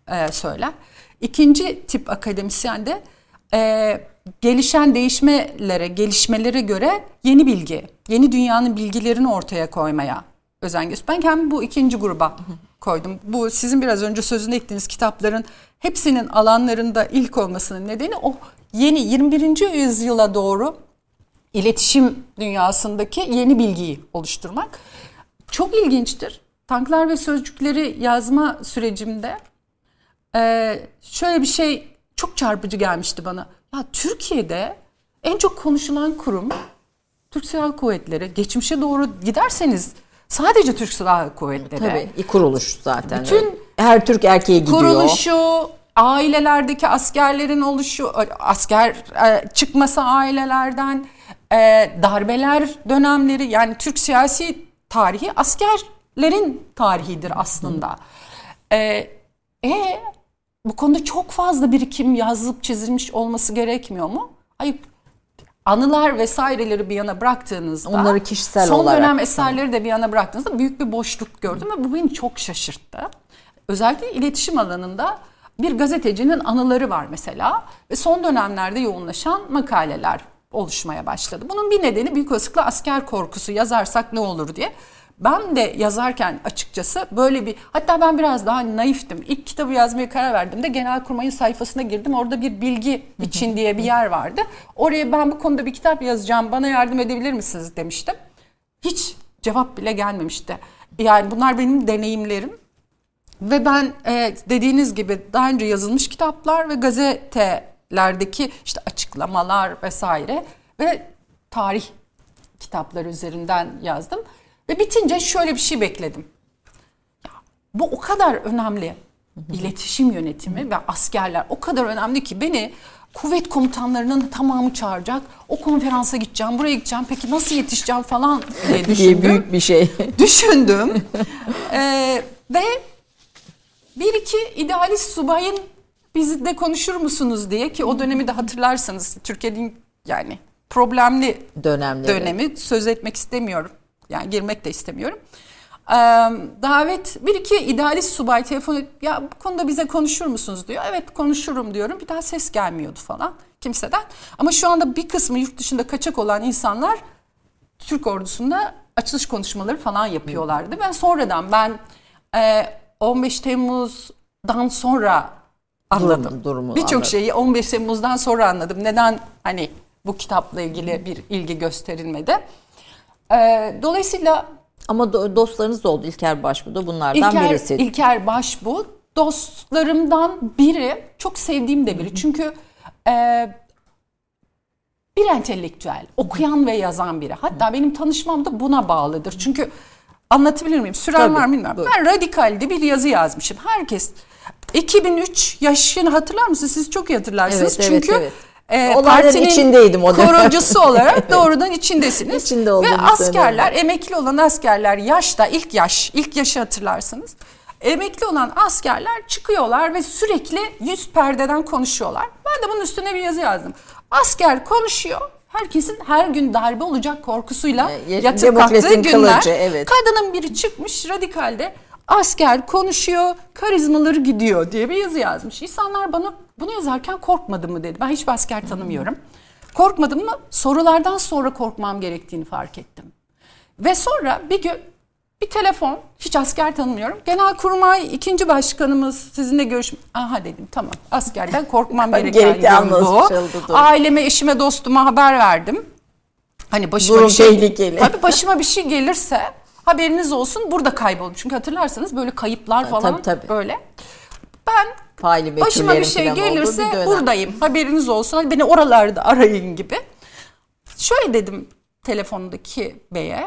e, söyler. İkinci tip akademisyen de e, gelişen değişmelere, gelişmelere göre yeni bilgi, yeni dünyanın bilgilerini ortaya koymaya özen gösteriyor. Ben kendimi bu ikinci gruba koydum. Bu sizin biraz önce sözünü ettiğiniz kitapların hepsinin alanlarında ilk olmasının nedeni o yeni 21. yüzyıla doğru iletişim dünyasındaki yeni bilgiyi oluşturmak. Çok ilginçtir. Tanklar ve sözcükleri yazma sürecimde şöyle bir şey çok çarpıcı gelmişti bana. Ya Türkiye'de en çok konuşulan kurum Türk Silahlı Kuvvetleri. Geçmişe doğru giderseniz sadece Türk Silahlı Kuvvetleri. Tabii kuruluş zaten. Bütün her Türk erkeğe gidiyor. Kuruluşu, ailelerdeki askerlerin oluşu, asker e, çıkması ailelerden, e, darbeler dönemleri yani Türk siyasi tarihi askerlerin tarihidir aslında. E, e, bu konuda çok fazla birikim yazılıp çizilmiş olması gerekmiyor mu? Hayır. Anılar vesaireleri bir yana bıraktığınızda Onları kişisel son olarak, dönem eserleri de bir yana bıraktığınızda büyük bir boşluk gördüm ve bu beni çok şaşırttı. Özellikle iletişim alanında bir gazetecinin anıları var mesela ve son dönemlerde yoğunlaşan makaleler oluşmaya başladı. Bunun bir nedeni büyük olasılıkla asker korkusu yazarsak ne olur diye. Ben de yazarken açıkçası böyle bir hatta ben biraz daha naiftim. İlk kitabı yazmaya karar verdiğimde Genelkurmay'ın sayfasına girdim. Orada bir bilgi için diye bir yer vardı. Oraya ben bu konuda bir kitap yazacağım bana yardım edebilir misiniz demiştim. Hiç cevap bile gelmemişti. Yani bunlar benim deneyimlerim. Ve ben e, dediğiniz gibi daha önce yazılmış kitaplar ve gazetelerdeki işte açıklamalar vesaire ve tarih kitapları üzerinden yazdım. Ve bitince şöyle bir şey bekledim. Ya, bu o kadar önemli. İletişim yönetimi ve askerler o kadar önemli ki beni kuvvet komutanlarının tamamı çağıracak. O konferansa gideceğim, buraya gideceğim. Peki nasıl yetişeceğim falan diye düşündüm büyük bir şey. düşündüm. Ee, ve bir iki idealist subayın bizde konuşur musunuz diye ki o dönemi de hatırlarsanız Türkiye'nin yani problemli Dönemleri. dönemi söz etmek istemiyorum. Yani girmek de istemiyorum. Ee, davet bir iki idealist subay telefon edip ya bu konuda bize konuşur musunuz diyor. Evet konuşurum diyorum. Bir daha ses gelmiyordu falan kimseden. Ama şu anda bir kısmı yurt dışında kaçak olan insanlar Türk ordusunda açılış konuşmaları falan yapıyorlardı. Ben sonradan ben e, 15 Temmuz'dan sonra anladım. Durumu Birçok şeyi 15 Temmuz'dan sonra anladım. Neden hani bu kitapla ilgili bir ilgi gösterilmedi. E, dolayısıyla Ama do- dostlarınız oldu. İlker Başbuğ da bunlardan İlker, birisi. İlker Başbuğ dostlarımdan biri çok sevdiğim de biri. Çünkü e, bir entelektüel, okuyan ve yazan biri. Hatta benim tanışmam da buna bağlıdır. Çünkü anlatabilir miyim? Süren var mı bilmiyorum. buyur. Ben Radikal'de bir yazı yazmışım. Herkes 2003 yaşını hatırlar mısınız? Siz çok iyi hatırlarsınız. Evet, evet, Çünkü evet. E, Olayların partinin içindeydim o dönem. Korucusu olarak doğrudan içindesiniz. İçinde Ve askerler, emekli olan askerler yaşta ilk yaş, ilk yaşı hatırlarsınız. Emekli olan askerler çıkıyorlar ve sürekli yüz perdeden konuşuyorlar. Ben de bunun üstüne bir yazı yazdım. Asker konuşuyor. Herkesin her gün darbe olacak korkusuyla ya- yatıp kalktığı günler. kılıcı, evet. Kadının biri çıkmış radikalde asker konuşuyor, karizmaları gidiyor diye bir yazı yazmış. İnsanlar bana bunu yazarken korkmadın mı dedi. Ben hiçbir asker tanımıyorum. Korkmadım mı? Sorulardan sonra korkmam gerektiğini fark ettim. Ve sonra bir gün bir telefon, hiç asker tanımıyorum. Genelkurmay ikinci başkanımız sizinle görüş... Aha dedim tamam askerden korkmam gereken bu. Aileme, eşime, dostuma haber verdim. Hani başıma Durum bir şey tehlikeli. Tabii başıma bir şey gelirse haberiniz olsun burada kaybolun. Çünkü hatırlarsanız böyle kayıplar falan tabii, tabii. böyle. Ben Faili başıma bir şey gelirse bir dönem. buradayım. Haberiniz olsun. Beni oralarda arayın gibi. Şöyle dedim telefondaki beye.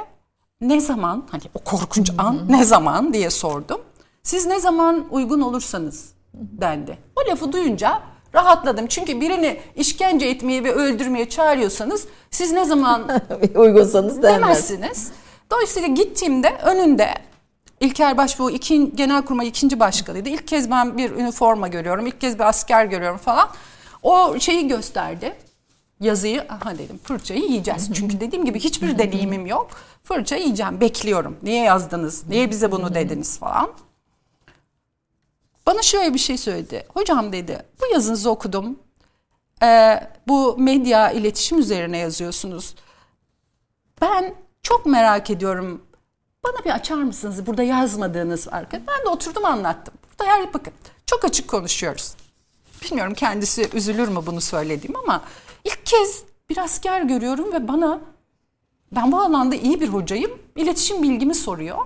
Ne zaman hani o korkunç an ne zaman diye sordum. Siz ne zaman uygun olursanız dendi. O lafı duyunca rahatladım. Çünkü birini işkence etmeye ve öldürmeye çağırıyorsanız siz ne zaman Uygunsanız demezsiniz. Dolayısıyla gittiğimde önünde İlker Başbuğ iki, Genelkurmay ikinci başkanıydı. İlk kez ben bir üniforma görüyorum. ilk kez bir asker görüyorum falan. O şeyi gösterdi. Yazıyı aha dedim fırçayı yiyeceğiz. Çünkü dediğim gibi hiçbir deneyimim yok. Fırça yiyeceğim bekliyorum. Niye yazdınız? Niye bize bunu dediniz falan. Bana şöyle bir şey söyledi. Hocam dedi bu yazınızı okudum. Ee, bu medya iletişim üzerine yazıyorsunuz. Ben çok merak ediyorum. Bana bir açar mısınız? Burada yazmadığınız var. Ben de oturdum anlattım. Burada her bakın çok açık konuşuyoruz. Bilmiyorum kendisi üzülür mü bunu söylediğim ama ilk kez bir asker görüyorum ve bana ben bu alanda iyi bir hocayım. İletişim bilgimi soruyor.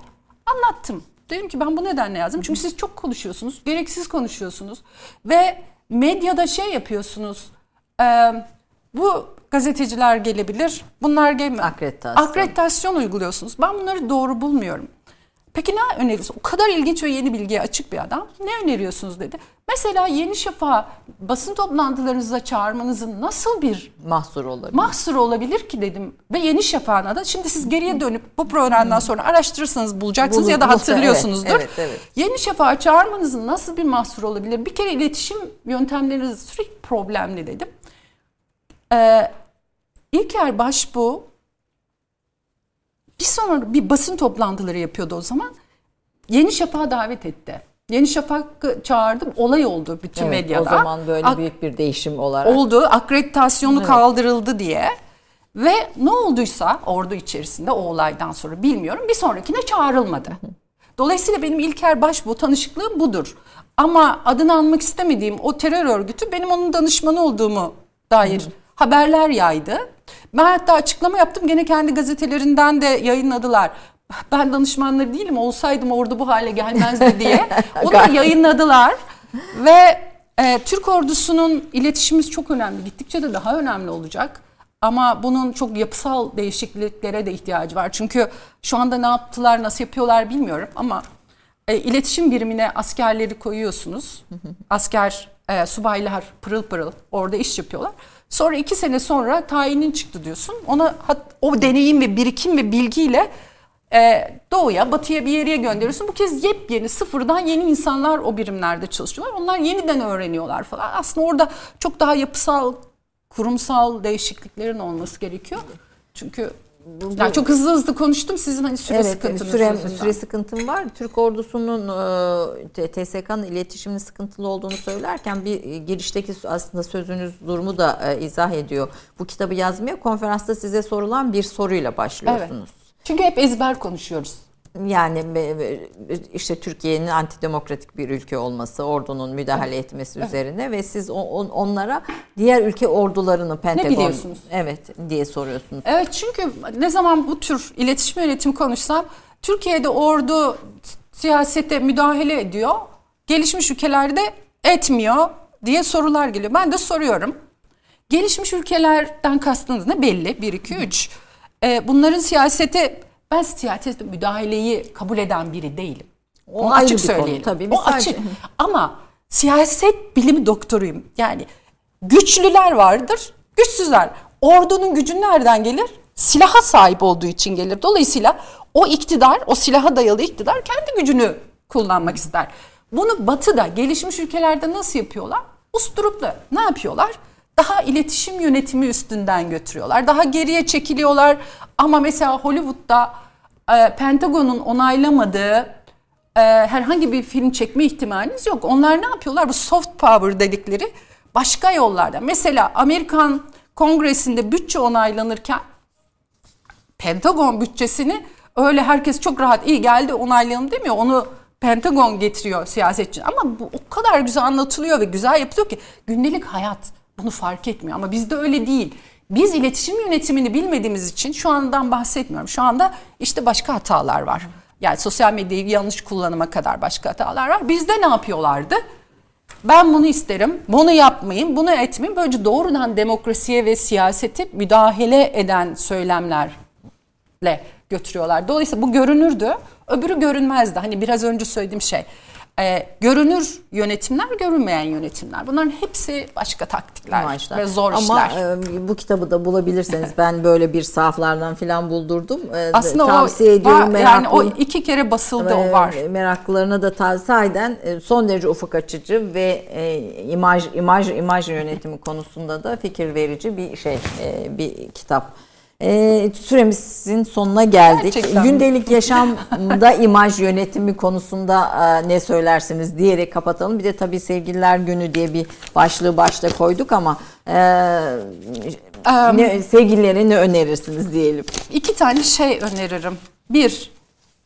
Anlattım. Dedim ki ben bu nedenle yazdım. Çünkü siz çok konuşuyorsunuz. Gereksiz konuşuyorsunuz. Ve medyada şey yapıyorsunuz. e, bu gazeteciler gelebilir. Bunlar gelmiyor. Akreditasyon. Akreditasyon uyguluyorsunuz. Ben bunları doğru bulmuyorum. Peki ne öneriyorsunuz? O kadar ilginç ve yeni bilgiye açık bir adam. Ne öneriyorsunuz dedi. Mesela Yeni Şafak'a basın toplantılarınıza çağırmanızın nasıl bir Mahsur olabilir. mahsur olabilir ki dedim. Ve Yeni Şafak'ına da şimdi siz geriye dönüp bu programdan sonra araştırırsanız bulacaksınız Bulur- ya da hatırlıyorsunuzdur. evet, evet, evet. Yeni Şafak'a çağırmanızın nasıl bir mahsur olabilir? Bir kere iletişim yöntemleriniz sürekli problemli dedim. Ee, İlker Başbuğ bir sonra bir basın toplantıları yapıyordu o zaman. Yeni Şafak'a davet etti. Yeni Şafak'ı çağırdım. Olay oldu bütün Evet, medyada. O zaman böyle Ak- büyük bir değişim olarak. oldu. Akreditasyonu kaldırıldı diye. Ve ne olduysa ordu içerisinde o olaydan sonra bilmiyorum bir sonrakine çağrılmadı. Dolayısıyla benim İlker Başbuğ tanışıklığım budur. Ama adını anmak istemediğim o terör örgütü benim onun danışmanı olduğumu dair haberler yaydı. Ben hatta açıklama yaptım gene kendi gazetelerinden de yayınladılar. Ben danışmanları değilim olsaydım orada bu hale gelmezdi diye. Onu da yayınladılar. Ve e, Türk ordusunun iletişimimiz çok önemli. Gittikçe de daha önemli olacak. Ama bunun çok yapısal değişikliklere de ihtiyacı var. Çünkü şu anda ne yaptılar, nasıl yapıyorlar bilmiyorum ama e, iletişim birimine askerleri koyuyorsunuz. Asker, e, subaylar pırıl pırıl orada iş yapıyorlar. Sonra iki sene sonra tayinin çıktı diyorsun. Ona o deneyim ve birikim ve bilgiyle e, doğuya, batıya bir yere gönderiyorsun. Bu kez yepyeni, sıfırdan yeni insanlar o birimlerde çalışıyorlar. Onlar yeniden öğreniyorlar falan. Aslında orada çok daha yapısal, kurumsal değişikliklerin olması gerekiyor. Çünkü yani çok hızlı hızlı konuştum sizin hani süre Evet, sıkıntınız süre, süre sıkıntım var. Türk ordusunun e, TSK'nın iletişiminin sıkıntılı olduğunu söylerken bir e, girişteki aslında sözünüz durumu da e, izah ediyor. Bu kitabı yazmaya konferansta size sorulan bir soruyla başlıyorsunuz. Çünkü hep ezber konuşuyoruz. Yani işte Türkiye'nin antidemokratik bir ülke olması, ordunun müdahale etmesi üzerine ve siz on- onlara diğer ülke ordularını Pentagon biliyorsunuz? evet diye soruyorsunuz. Evet çünkü ne zaman bu tür iletişim yönetimi konuşsam Türkiye'de ordu siyasete müdahale ediyor. Gelişmiş ülkelerde etmiyor diye sorular geliyor. Ben de soruyorum. Gelişmiş ülkelerden kastınız ne belli? 1, 2, 3. Ee, bunların siyasete ben siyasete müdahaleyi kabul eden biri değilim. O ayrı açık bir konu, söyleyelim. tabii. O sadece- açık. Ama siyaset bilimi doktoruyum. Yani güçlüler vardır, güçsüzler. Ordunun gücü nereden gelir? Silaha sahip olduğu için gelir. Dolayısıyla o iktidar, o silaha dayalı iktidar kendi gücünü kullanmak ister. Bunu batıda, gelişmiş ülkelerde nasıl yapıyorlar? Usturuplu. Ne yapıyorlar? Daha iletişim yönetimi üstünden götürüyorlar. Daha geriye çekiliyorlar. Ama mesela Hollywood'da e, Pentagon'un onaylamadığı e, herhangi bir film çekme ihtimaliniz yok. Onlar ne yapıyorlar? Bu soft power dedikleri başka yollarda. Mesela Amerikan Kongresi'nde bütçe onaylanırken Pentagon bütçesini öyle herkes çok rahat iyi geldi onaylayalım demiyor. Onu Pentagon getiriyor siyasetçi. Ama bu o kadar güzel anlatılıyor ve güzel yapılıyor ki gündelik hayat bunu fark etmiyor. Ama bizde öyle değil. Biz iletişim yönetimini bilmediğimiz için şu andan bahsetmiyorum. Şu anda işte başka hatalar var. Yani sosyal medyayı yanlış kullanıma kadar başka hatalar var. Bizde ne yapıyorlardı? Ben bunu isterim, bunu yapmayın, bunu etmeyin. Böylece doğrudan demokrasiye ve siyasete müdahale eden söylemlerle götürüyorlar. Dolayısıyla bu görünürdü, öbürü görünmezdi. Hani biraz önce söylediğim şey. Ee, görünür yönetimler, görünmeyen yönetimler. Bunların hepsi başka taktikler amaçlar. ve zor Ama işler. e, bu kitabı da bulabilirseniz ben böyle bir sahaflardan falan buldurdum. E, Aslında tavsiye o ediyorum var, yani o iki kere basıldı e, o var. Meraklılarına da tavsiye eden e, son derece ufuk açıcı ve e, imaj imaj imaj yönetimi konusunda da fikir verici bir şey e, bir kitap. E, süremizin sonuna geldik. Gerçekten? Gündelik yaşamda imaj yönetimi konusunda e, ne söylersiniz diyerek kapatalım. Bir de tabii sevgililer günü diye bir başlığı başta koyduk ama e, ne, sevgililere ne önerirsiniz diyelim. İki tane şey öneririm. Bir,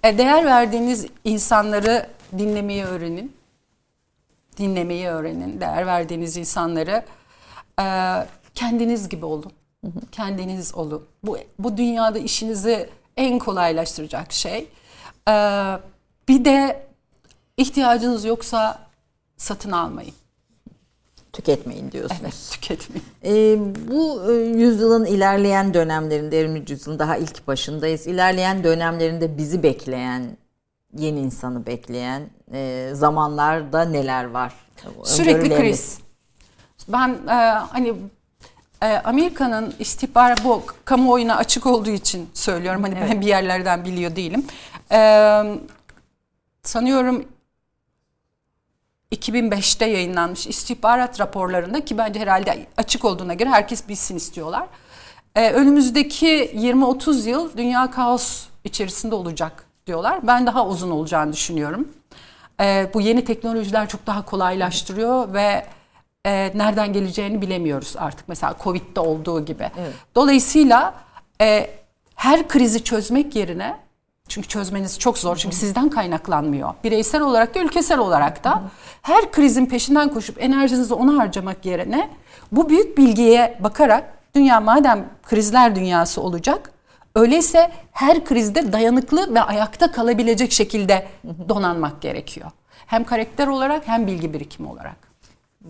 e, değer verdiğiniz insanları dinlemeyi öğrenin. Dinlemeyi öğrenin. Değer verdiğiniz insanları e, kendiniz gibi olun. Kendiniz olun. Bu, bu dünyada işinizi en kolaylaştıracak şey. E, bir de ihtiyacınız yoksa satın almayın. Tüketmeyin diyorsunuz. Evet, tüketmeyin. Ee, bu e, yüzyılın ilerleyen dönemlerinde, 20. yüzyılın daha ilk başındayız. İlerleyen dönemlerinde bizi bekleyen, yeni insanı bekleyen e, zamanlarda neler var? Sürekli kriz. Ben e, hani Amerika'nın istihbarat bu kamuoyuna açık olduğu için söylüyorum. Hani ben bir yerlerden biliyor değilim. E, sanıyorum 2005'te yayınlanmış istihbarat raporlarında ki bence herhalde açık olduğuna göre herkes bilsin istiyorlar. E, önümüzdeki 20-30 yıl dünya kaos içerisinde olacak diyorlar. Ben daha uzun olacağını düşünüyorum. E, bu yeni teknolojiler çok daha kolaylaştırıyor ve e, nereden geleceğini bilemiyoruz artık. Mesela Covid'de olduğu gibi. Dolayısıyla e, her krizi çözmek yerine çünkü çözmeniz çok zor çünkü sizden kaynaklanmıyor. Bireysel olarak da ülkesel olarak da her krizin peşinden koşup enerjinizi ona harcamak yerine bu büyük bilgiye bakarak dünya madem krizler dünyası olacak öyleyse her krizde dayanıklı ve ayakta kalabilecek şekilde donanmak gerekiyor. Hem karakter olarak hem bilgi birikimi olarak.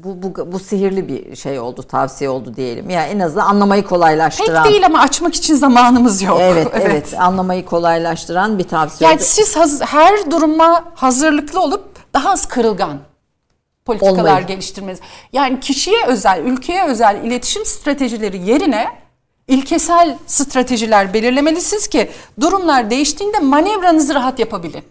Bu, bu, bu sihirli bir şey oldu, tavsiye oldu diyelim. Yani en azından anlamayı kolaylaştıran. Pek değil ama açmak için zamanımız yok. Evet, evet, anlamayı kolaylaştıran bir tavsiye. Yani oldu. siz haz- her duruma hazırlıklı olup daha az kırılgan politikalar Olmayı. geliştirmeniz. Yani kişiye özel, ülkeye özel iletişim stratejileri yerine ilkesel stratejiler belirlemelisiniz ki durumlar değiştiğinde manevranızı rahat yapabilin.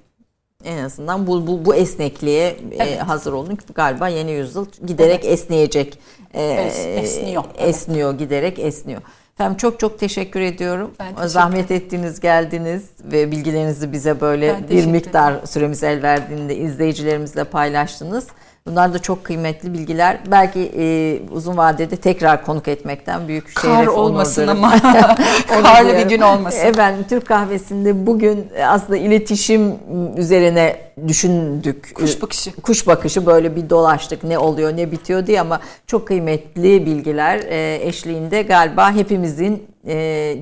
En azından bu bu, bu esnekliğe e, Evet. hazır olun. Galiba yeni yüzyıl giderek esneyecek. E, Es- esniyor, evet. Esniyor, giderek esniyor. Efendim çok çok teşekkür ediyorum. Ben teşekkür Zahmet ettiniz, geldiniz ve bilgilerinizi bize böyle bir miktar süremiz el verdiğinde izleyicilerimizle paylaştınız. Bunlar da çok kıymetli bilgiler. Belki e, uzun vadede tekrar konuk etmekten büyük Kar şeref olmasın onur duyarım. ama karlı bir gün olmasın. Efendim Türk kahvesinde bugün aslında iletişim üzerine düşündük. Kuş bakışı. Kuş bakışı böyle bir dolaştık ne oluyor ne bitiyor diye ama çok kıymetli bilgiler e, eşliğinde galiba hepimizin e,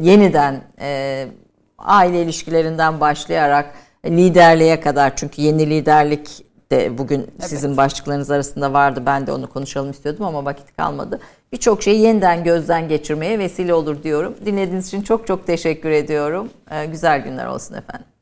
yeniden e, aile ilişkilerinden başlayarak liderliğe kadar çünkü yeni liderlik de bugün sizin başlıklarınız arasında vardı. Ben de onu konuşalım istiyordum ama vakit kalmadı. Birçok şeyi yeniden gözden geçirmeye vesile olur diyorum. Dinlediğiniz için çok çok teşekkür ediyorum. Ee, güzel günler olsun efendim.